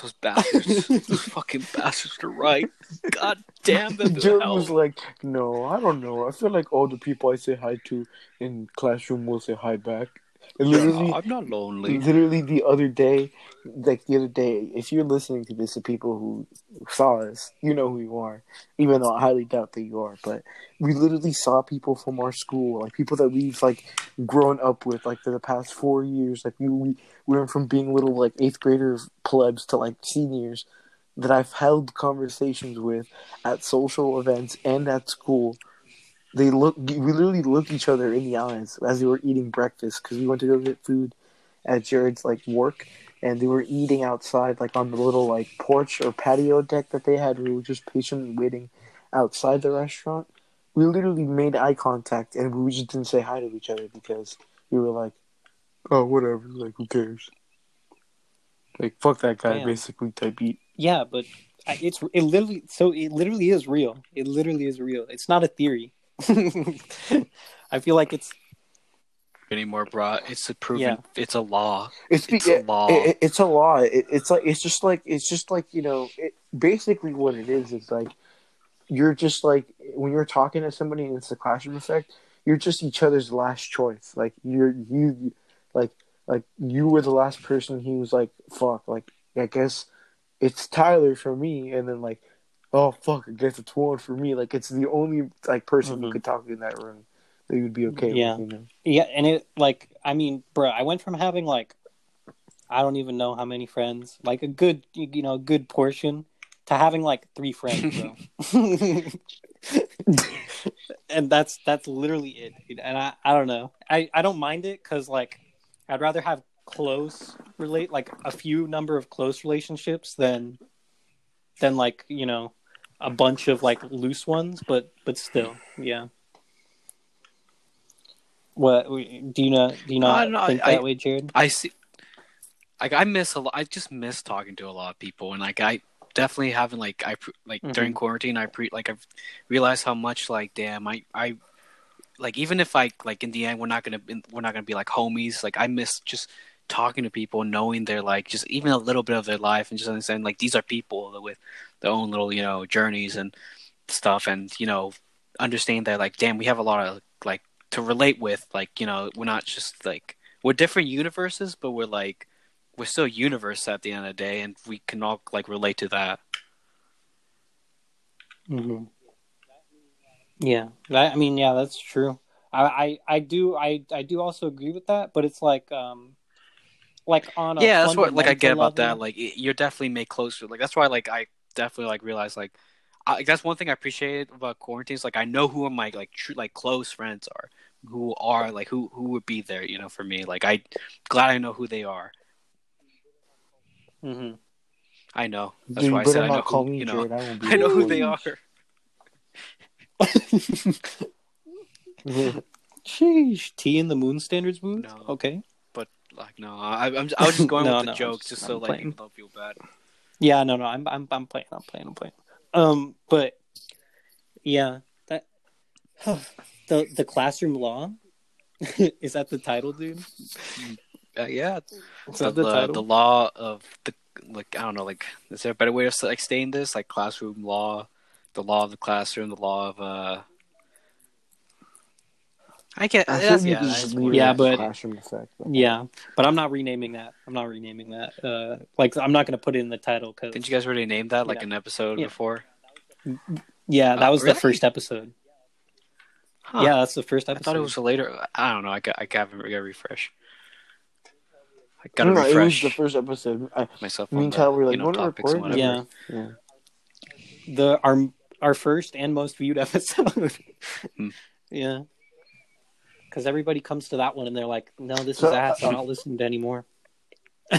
C: those bastards, those fucking bastards are right. God damn them to
A: Jordan was like, "No, I don't know. I feel like all the people I say hi to in classroom will say hi back." And literally,
C: Yeah, I'm not lonely.
A: literally the other day, like the other day, if you're listening to this the people who saw us, you know who you are. Even though I highly doubt that you are, but we literally saw people from our school, like people that we've like grown up with, like for the past four years. Like we we, we went from being little like eighth grader plebs to like seniors that I've held conversations with at social events and at school. They look, we literally looked each other in the eyes as they were eating breakfast because we went to go get food at Jared's like work, and they were eating outside, like on the little like porch or patio deck that they had. We were just patiently waiting outside the restaurant. We literally made eye contact, and we just didn't say hi to each other because we were like, "Oh, whatever. Like, who cares?" Like, fuck that guy,
B: Damn.
A: basically type beat.
B: Yeah, but it's it literally so it literally is real. It literally is real. It's not a theory. I feel like it's
C: Anymore, bro. It's a proven.
B: Yeah.
C: It's a law.
A: It's, be-
C: It's a law.
A: it- it- it's a law. It, it's like it's just like it's just like you know. It, basically, what it is is like you're just like when you're talking to somebody and it's the classroom effect. You're just each other's last choice. Like you're you, like like you were the last person. He was like, "Fuck." Like I guess it's Tyler for me, and then like, oh fuck, I guess it's Juan for me. Like it's the only like person you
B: Mhm.
A: could talk in that room that you would be okay
B: Yeah.
A: with. You know.
B: yeah, and it like I mean, bro, I went from having like I don't even know how many friends, like a good you know, a good portion to having like three friends, bro. and that's that's literally it. dude. And I I don't know. I I don't mind it cuz like I'd rather have close relate like a few number of close relationships than than like, you know, a bunch of like loose ones, but but still, yeah. What do you not Do you not
C: No, no,
B: think
C: I-
B: that way, Jared?
C: I see. Like I miss a lot. I just miss talking to a lot of people, and like I definitely haven't like I like
B: Mhm.
C: during quarantine. I pre like I've realized how much like damn I I like even if I like in the end we're not gonna we're not gonna be like homies. Like I miss just talking to people, knowing their like just even a little bit of their life, and just understanding like these are people with their own little you know journeys and stuff, and you know understanding that like damn we have a lot of like to relate with. Like you know we're not just like we're different universes, but we're like we're still universe at the end of the day, and we can all like relate to that.
B: Mm-hmm. Yeah, that, I mean, yeah, that's true. I, I, I do, I, I do also agree with that, but it's like, um, like on a
C: yeah, that's what like I get
B: fundamental
C: about that. Like you're definitely made closer. Like that's why like I definitely like realize like I, that's one thing I appreciate about quarantine is like I know who my like true like close friends are, who are like who who would be there, you know, for me. Like I glad I know who they are.
B: mm-hmm.
C: I know. That's
A: Dude,
C: why I said I know
A: not call
C: who
A: me
C: you know.
A: Jared. I won't be
C: I know who they are.
B: Sheesh, T in the moon standards moon
C: No.
B: Okay.
C: Like no, I, I'm I was just going
B: No,
C: with the
B: no,
C: jokes
B: just-
C: just so like people don't feel bad.
B: Yeah, no, no, I'm, I'm, I'm playing, I'm playing, I'm playing. Um, but yeah, that the the classroom law is that the title, dude?
C: Uh, yeah,
B: Is
C: the,
B: the, title?
C: the law of the like I don't know like is there a better way of like saying this like classroom law, the law of the classroom, the law of uh I get.
A: I
C: That's,
A: think
C: yeah, that's
A: just
C: more-
B: Yeah, but-
A: classroom effect. but-
B: Yeah, but I'm not renaming that. I'm not renaming that. Uh, like I'm not gonna put it in the title because
C: Didn't you guys already name that like
B: Yeah.
C: an episode
B: Yeah.
C: before?
B: yeah, that
C: Oh,
B: was
C: really?
B: the first episode.
C: Huh.
B: Yeah, that's the first
C: I
B: episode.
C: thought it was a later. I don't know. I got. I got to refresh. I gotta
A: no, it was
C: refresh
A: the first episode. I,
C: myself.
A: me
C: on
A: and
C: the,
A: Tyler were like,
C: you know,
A: "Wanna
C: topics and whatever.
B: Yeah,
A: yeah.
B: the our our first and most viewed episode.
C: Hmm.
B: Yeah, because everybody comes to that one and they're like, "No, this
A: So,
B: is ass. I'm
A: uh,
B: not listening to anymore."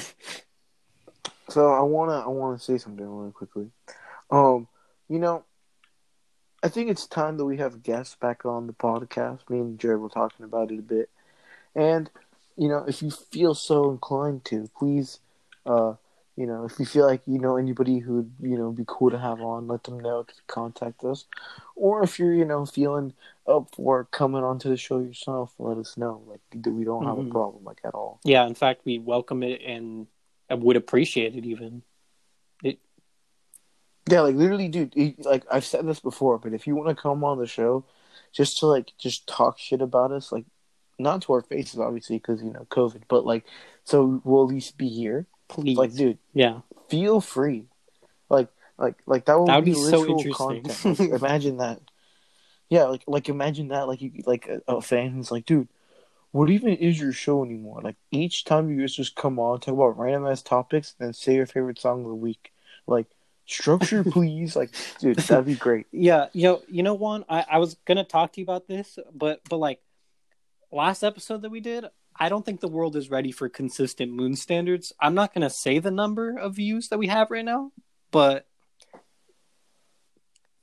A: So I wanna I wanna say something really quickly. Um, you know, I think it's time that we have guests back on the podcast. Me and Jared were talking about it a bit, and you know, if you feel so inclined to, please, uh, you know, if you feel like you know anybody who you know be cool to have on, let them know to contact us, or if you're you know feeling up for coming onto the show yourself, let us know. Like we don't have a
B: Mhm.
A: problem like at all.
B: Yeah, in fact, we welcome it and would appreciate it even. It.
A: Yeah, like literally, dude. it- Like I've said this before, but if you want to come on the show, just to like just talk shit about us, like not to our faces, obviously, because you know COVID, but like so we'll at least be here.
B: Please,
A: Like, dude,
B: yeah,
A: feel free. Like, like, like that would
B: That would
A: be,
B: be so
A: literal
B: interesting.
A: content. Like, imagine that. Yeah, like, like imagine that. Like, you like a, a fan who's like, dude, what even is your show anymore? Like each time you guys just come on, talk about random ass topics, and say your favorite song of the week. Like structure, please. Like, dude, that'd be great.
B: yeah. You know, you know, Juan. I, I was gonna talk to you about this, but but like last episode that we did, I don't think the world is ready for consistent moon standards. I'm not gonna say the number of views that we have right now, but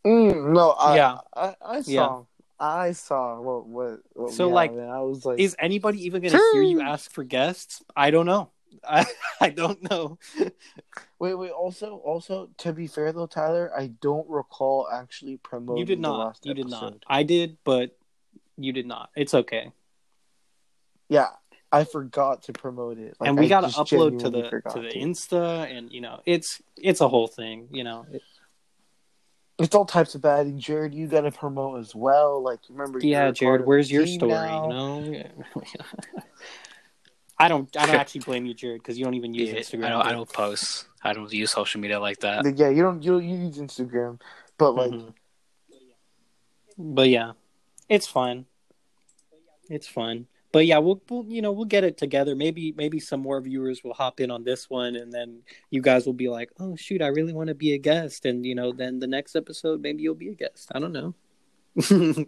A: Mm, no, I,
B: Yeah.
A: I, I saw,
B: Yeah.
A: I saw what, what, what
B: So,
A: have,
B: like,
A: I was like,
B: is anybody even gonna hear you ask for guests? I don't know. I I don't know.
A: wait, wait. Also, also, to be fair though, Tyler, I don't recall actually promoting.
B: You did
A: the
B: not.
A: last
B: You did not. I did, but you did not. It's okay.
A: Yeah, I forgot to promote it, Like,
B: and we got to upload to the to the
A: to.
B: Insta, and you know, it's it's a whole thing. You know, It-
A: It's all types of bad. And Jared, you got to promote as well. Like, remember?
B: yeah,
A: you're
B: Jared, where's your story?
A: now.
B: You know, I don't I don't actually blame you, Jared, because you don't even use
C: Yeah,
B: Instagram.
C: I don't. I don't post. I don't use social media like that.
A: Yeah, you don't. You don't you use Instagram, but like,
B: Mhm. But yeah, it's fine. It's fine. But yeah, we'll, we'll you know we'll get it together. Maybe maybe some more viewers will hop in on this one, and then you guys will be like, "Oh shoot, I really want to be a guest," and you know then the next episode maybe you'll be a guest. I don't know.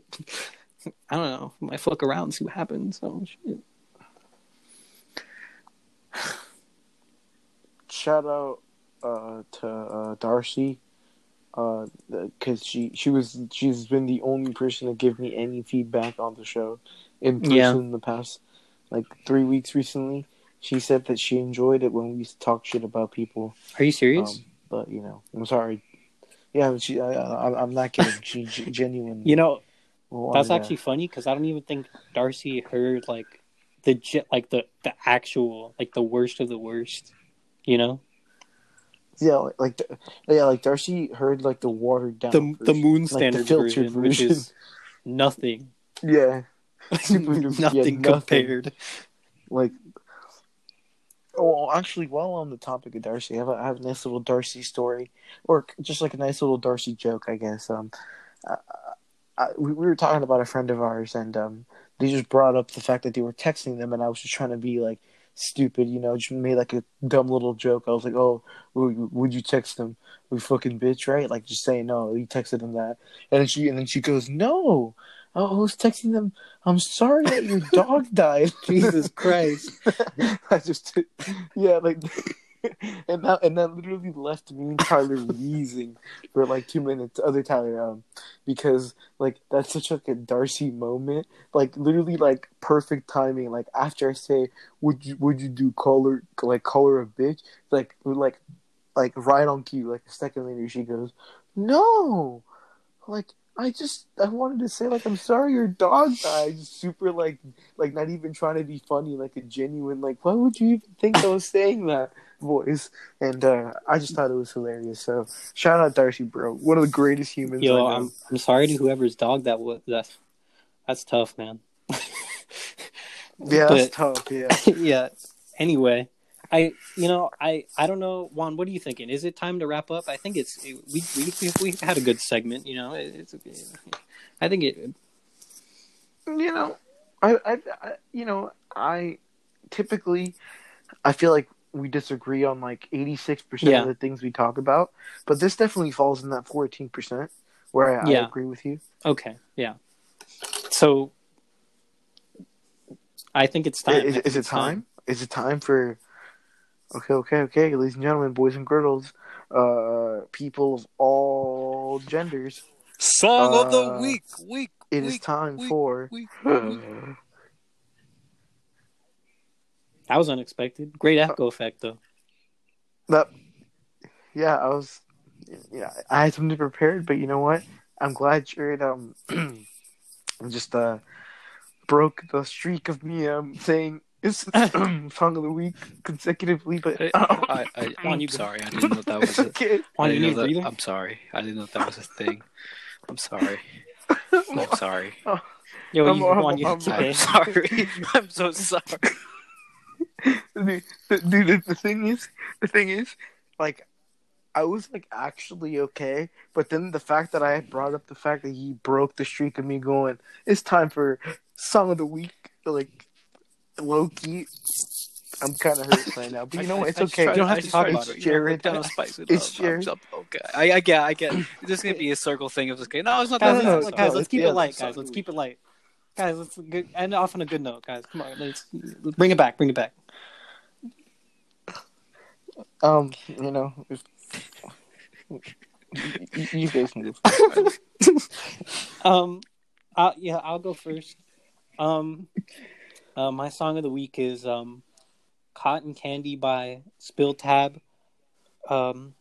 B: I don't know. Might fuck around and see what happens. Oh shit.
A: shout out uh, to uh, Darcy, because she she was she's been the only person to give me any feedback on the show in person
B: Yeah.
A: in the past like three weeks recently. She said that she enjoyed it when we talk shit about people.
B: Are you serious?
A: Um, but you know, I'm sorry. Yeah, she. I, I, I'm not kidding. She genuine.
B: you know that's actually funny because I don't even think Darcy heard like the like the the actual like the worst of the worst. You know.
A: yeah, like, like yeah, like Darcy heard like the watered down
B: the
A: version.
B: the moon
A: Like, the
B: standard
A: filtered
B: version, which is nothing,
A: yeah,
B: nothing
A: nothing.
B: compared.
A: like oh actually while on the topic of darcy i have a, I have a nice little darcy story or just like a nice little darcy joke i guess um I, I, we, we were talking about a friend of ours and um they just brought up the fact that they were texting them and i was just trying to be like stupid you know just made like a dumb little joke i was like oh would, would you text them we fucking bitch right like just saying no you texted them that and then she and then she goes no I who's texting them. I'm sorry that your dog died.
B: Jesus Christ!
A: I just, yeah, like, and that and that literally left me and Tyler wheezing for like two minutes. Other Tyler, um, because like that's such like a Darcy moment. Like literally, like perfect timing. Like after I say, "Would you would you do color like color a bitch?" Like like like right on cue. Like a second later, she goes, "No, like." I just I wanted to say like I'm sorry your dog died. Super like like not even trying to be funny, like a genuine like why would you even think I was saying that voice? And uh I just thought it was hilarious. So shout out Darcy, bro, one of the greatest humans.
B: Yo. I'm I'm sorry to whoever's dog that was. That's that's tough, man.
A: Yeah, that's tough. Yeah.
B: yeah. Anyway, I you know I I don't know Juan. What are you thinking? Is it time to wrap up? I think it's we we we, we had a good segment. You know, it's I think it.
A: you know, I, I, I, you know, I typically, I feel like we disagree on like eighty six percent of the things we talk about, but this definitely falls in that fourteen percent where I,
B: Yeah.
A: I agree with you.
B: Okay, yeah. So, I think it's time.
A: Is, is it
B: it's
A: time? Is it time for? Okay, okay, okay, ladies and gentlemen, boys and girls, uh, people of all genders,
C: Song of the
A: Uh,
C: week, week.
A: it is
C: week,
A: time
C: week,
A: for.
C: week,
B: That was unexpected. Great echo effect, though.
A: That, yeah, I was, yeah, I had something prepared, but you know what? I'm glad Jared um just uh broke the streak of me um saying it's the song of the week consecutively. But
C: I,
A: um,
C: I, I,
B: Juan,
C: I'm sorry. I didn't know that was
A: it's
C: a.
A: okay.
C: I
B: Juan, you
C: didn't
B: need
C: know
B: a
C: that,
B: breather.
C: I'm sorry. I didn't know that was a thing. I'm sorry. I'm sorry.
B: Yo,
A: I'm-
B: you,
A: I'm-
B: Juan, you,
A: I'm-
B: it's
C: I'm sorry. I'm so sorry.
A: dude, the, dude, the, the thing is, the thing is, like, I was like actually okay, but then the fact that I had brought up the fact that he broke the streak of me going, it's time for song of the week, like low key. I'm kind of hurt right now, but you know what? It's
C: I
A: okay.
C: tried-
B: You don't have
C: I
B: to talk about
C: to,
B: it.
C: you know,
A: Jared.
C: kind of spice it
A: It's
C: up. I'm
A: Jared.
C: just- okay. I, I get. I get. This is gonna be a circle thing of just okay. No, it's not
B: Guys,
C: that.
A: no,
B: let's,
A: no,
B: guys, let's keep it light, guys. Let's keep it light. Guys, let's end off on a good note, guys. Come on, let's, let's bring it back. Bring it back.
A: Um, you know, if, you, you guys can go.
B: Um, I'll, yeah, I'll go first. Um, uh, my song of the week is um, "Cotton Candy" by Spill Tab. Um,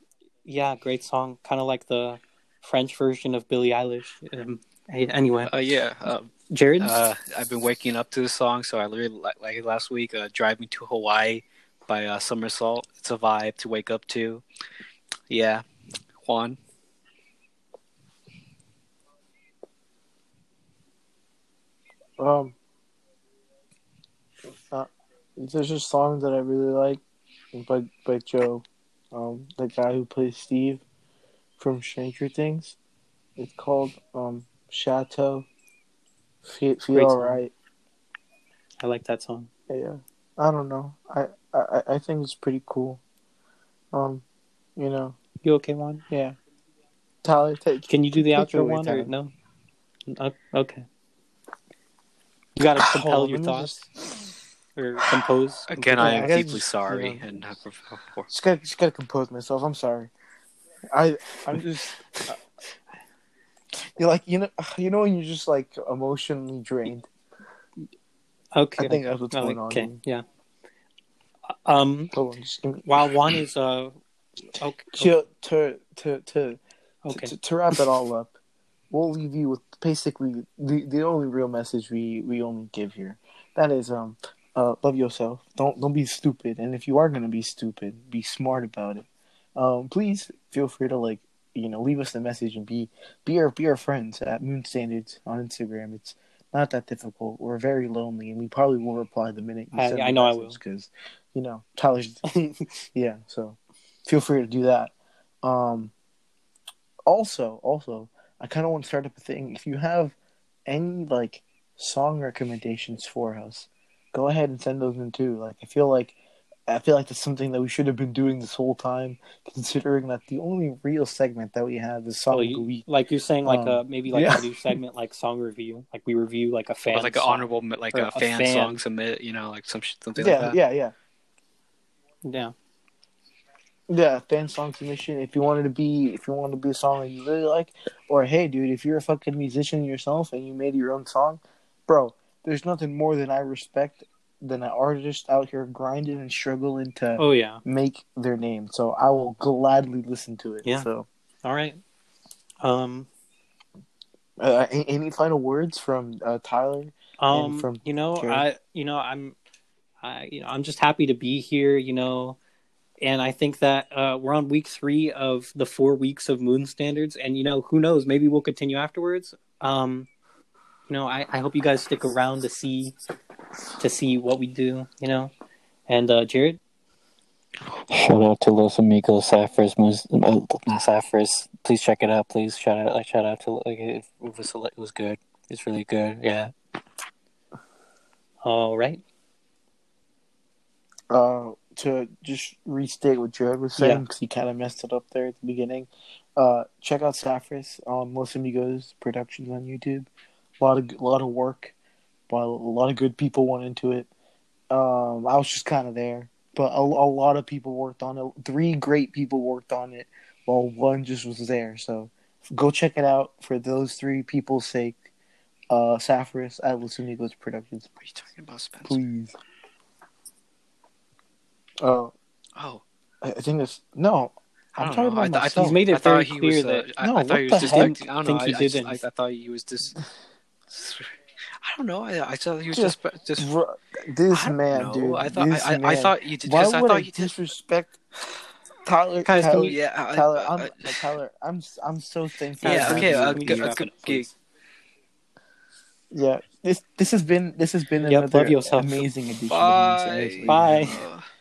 B: yeah, great song. Kind of like the French version of Billie Eilish. Um, anyway,
C: Uh, yeah. Um,
B: Jared.
C: Uh, I've been waking up to the song, so I really like, like last week. Uh, "Drive Me to Hawaii" by uh, Summer Salt. It's a vibe to wake up to. Yeah, Juan.
A: Um, there's a song that I really like by by Djo, um, the guy who plays Steve from Stranger Things. It's called um Chateau. Feel, feel alright.
B: I like that song.
A: Yeah, I don't know. I, I I think it's pretty cool. Um, you know,
B: You okay, Juan?
A: yeah. Tyler, take.
B: Can you do the outro one or no? Uh, okay. You gotta compel
A: on,
B: your thoughts or compose.
C: Again,
A: Yeah,
C: I
A: I
C: am
A: gotta
C: deeply
A: just,
C: sorry,
A: you know.
C: and have
A: Just gotta, just gotta compose myself. I'm sorry. I, I'm just. uh, you're like you know, you know when you're just like emotionally drained.
B: Okay.
A: I think that's what's going on.
B: okay. Yeah. Um.
A: Hold on, just me,
B: While one is uh. Okay.
A: to to to to,
B: Okay.
A: to to wrap it all up. We'll leave you with basically the the only real message we we only give here. That is um. Uh, love yourself. Don't don't be stupid. And if you are gonna be stupid, be smart about it. Um, please feel free to like you know leave us a message and be be our be our friends at Moon Standards on Instagram. It's not that difficult. We're very lonely, and we probably won't reply the minute you
B: I- I know I will.
A: because you know Tyler's yeah. So feel free to do that. Um, also, also, I kind of want to start up a thing. If you have any like song recommendations for us, go ahead and send those in too. Like, I feel like I feel like that's something that we should have been doing this whole time, considering that the only real segment that we have is song
B: Oh,
A: of the
B: you,
A: week.
B: like you're saying, like
A: Um,
B: uh maybe like
A: yeah.
B: a new segment, like song review, like we review like a fan,
C: or like an honorable, like a,
B: a
C: fan,
B: fan.
C: song submit. You know, like some something
A: Yeah,
C: like that.
A: yeah, yeah.
B: Yeah,
A: Yeah, fan song submission. If you wanted to be, if you wanted to be a song that you really like, or hey, dude, if you're a fucking musician yourself and you made your own song, bro, there's nothing more than I respect than an artist out here grinding and struggling to
B: oh yeah.
A: make their name. So I will gladly listen to it.
B: Yeah.
A: So,
B: All right. Um,
A: uh, any final words from uh, Tyler?
B: um,
A: from
B: you know? I, you know, I'm, I, you know, I'm just happy to be here. You know, and I think that uh, we're on week three of the four weeks of Moon Standards, and you know, who knows? Maybe we'll continue afterwards. Um, you know, I, I hope you guys stick around to see to see what we do. You know, and uh, Jared,
D: Shout out to Los Amigos Saffers, Mus- uh. Please check it out. Please shout out, like shout out to like it, it was it was good. It's really good. Yeah.
B: all right.
A: uh, to just restate what Jared was saying
B: Yeah.
A: because he kind of messed it up there at the beginning. Uh, check out Saphris on Los Amigos Productions on YouTube. A lot of a lot of work, but a lot of good people went into it. Um, I was just kind of there, but a, a lot of people worked on it. Three great people worked on it, while Juan just was there. So go check it out for those three people's sake. Uh, Saphris at Los Amigos Productions,
C: What are you talking about, Spencer?
A: please. Uh,
C: Oh,
A: I I think it's no.
C: I
A: I'm
C: don't
A: talking
C: know. I,
A: about
C: th- I
A: myself.
C: thought
B: He's made it
C: I
B: very
C: he
B: clear
C: was, uh,
B: that-
C: I,
A: No,
C: I thought he was
A: the
C: just.
A: heck?
C: I don't know.
B: Think
C: I,
B: he
C: I,
B: didn't.
C: I, I thought he was just. I don't know. I, I thought he was
A: Just-
C: just just.
A: Bro, this man,
C: know.
A: dude.
C: I thought I, I, I thought you did
A: Why
C: because I thought
A: I
C: you did.
A: disrespect Tyler?
B: Guys, can
A: Tyler,
C: Yeah, I,
A: Tyler,
C: I,
A: I'm
C: I,
A: Tyler. I'm I'm so thankful.
C: yeah. Okay.
A: you.
C: Uh,
B: we
C: g-
B: need to
C: uh,
B: wrap
C: g-
B: it up,
C: g-
B: please.
A: Yeah, this this has been this has been
B: Yep,
A: another amazing edition.
C: Bye.
A: of
B: Bye.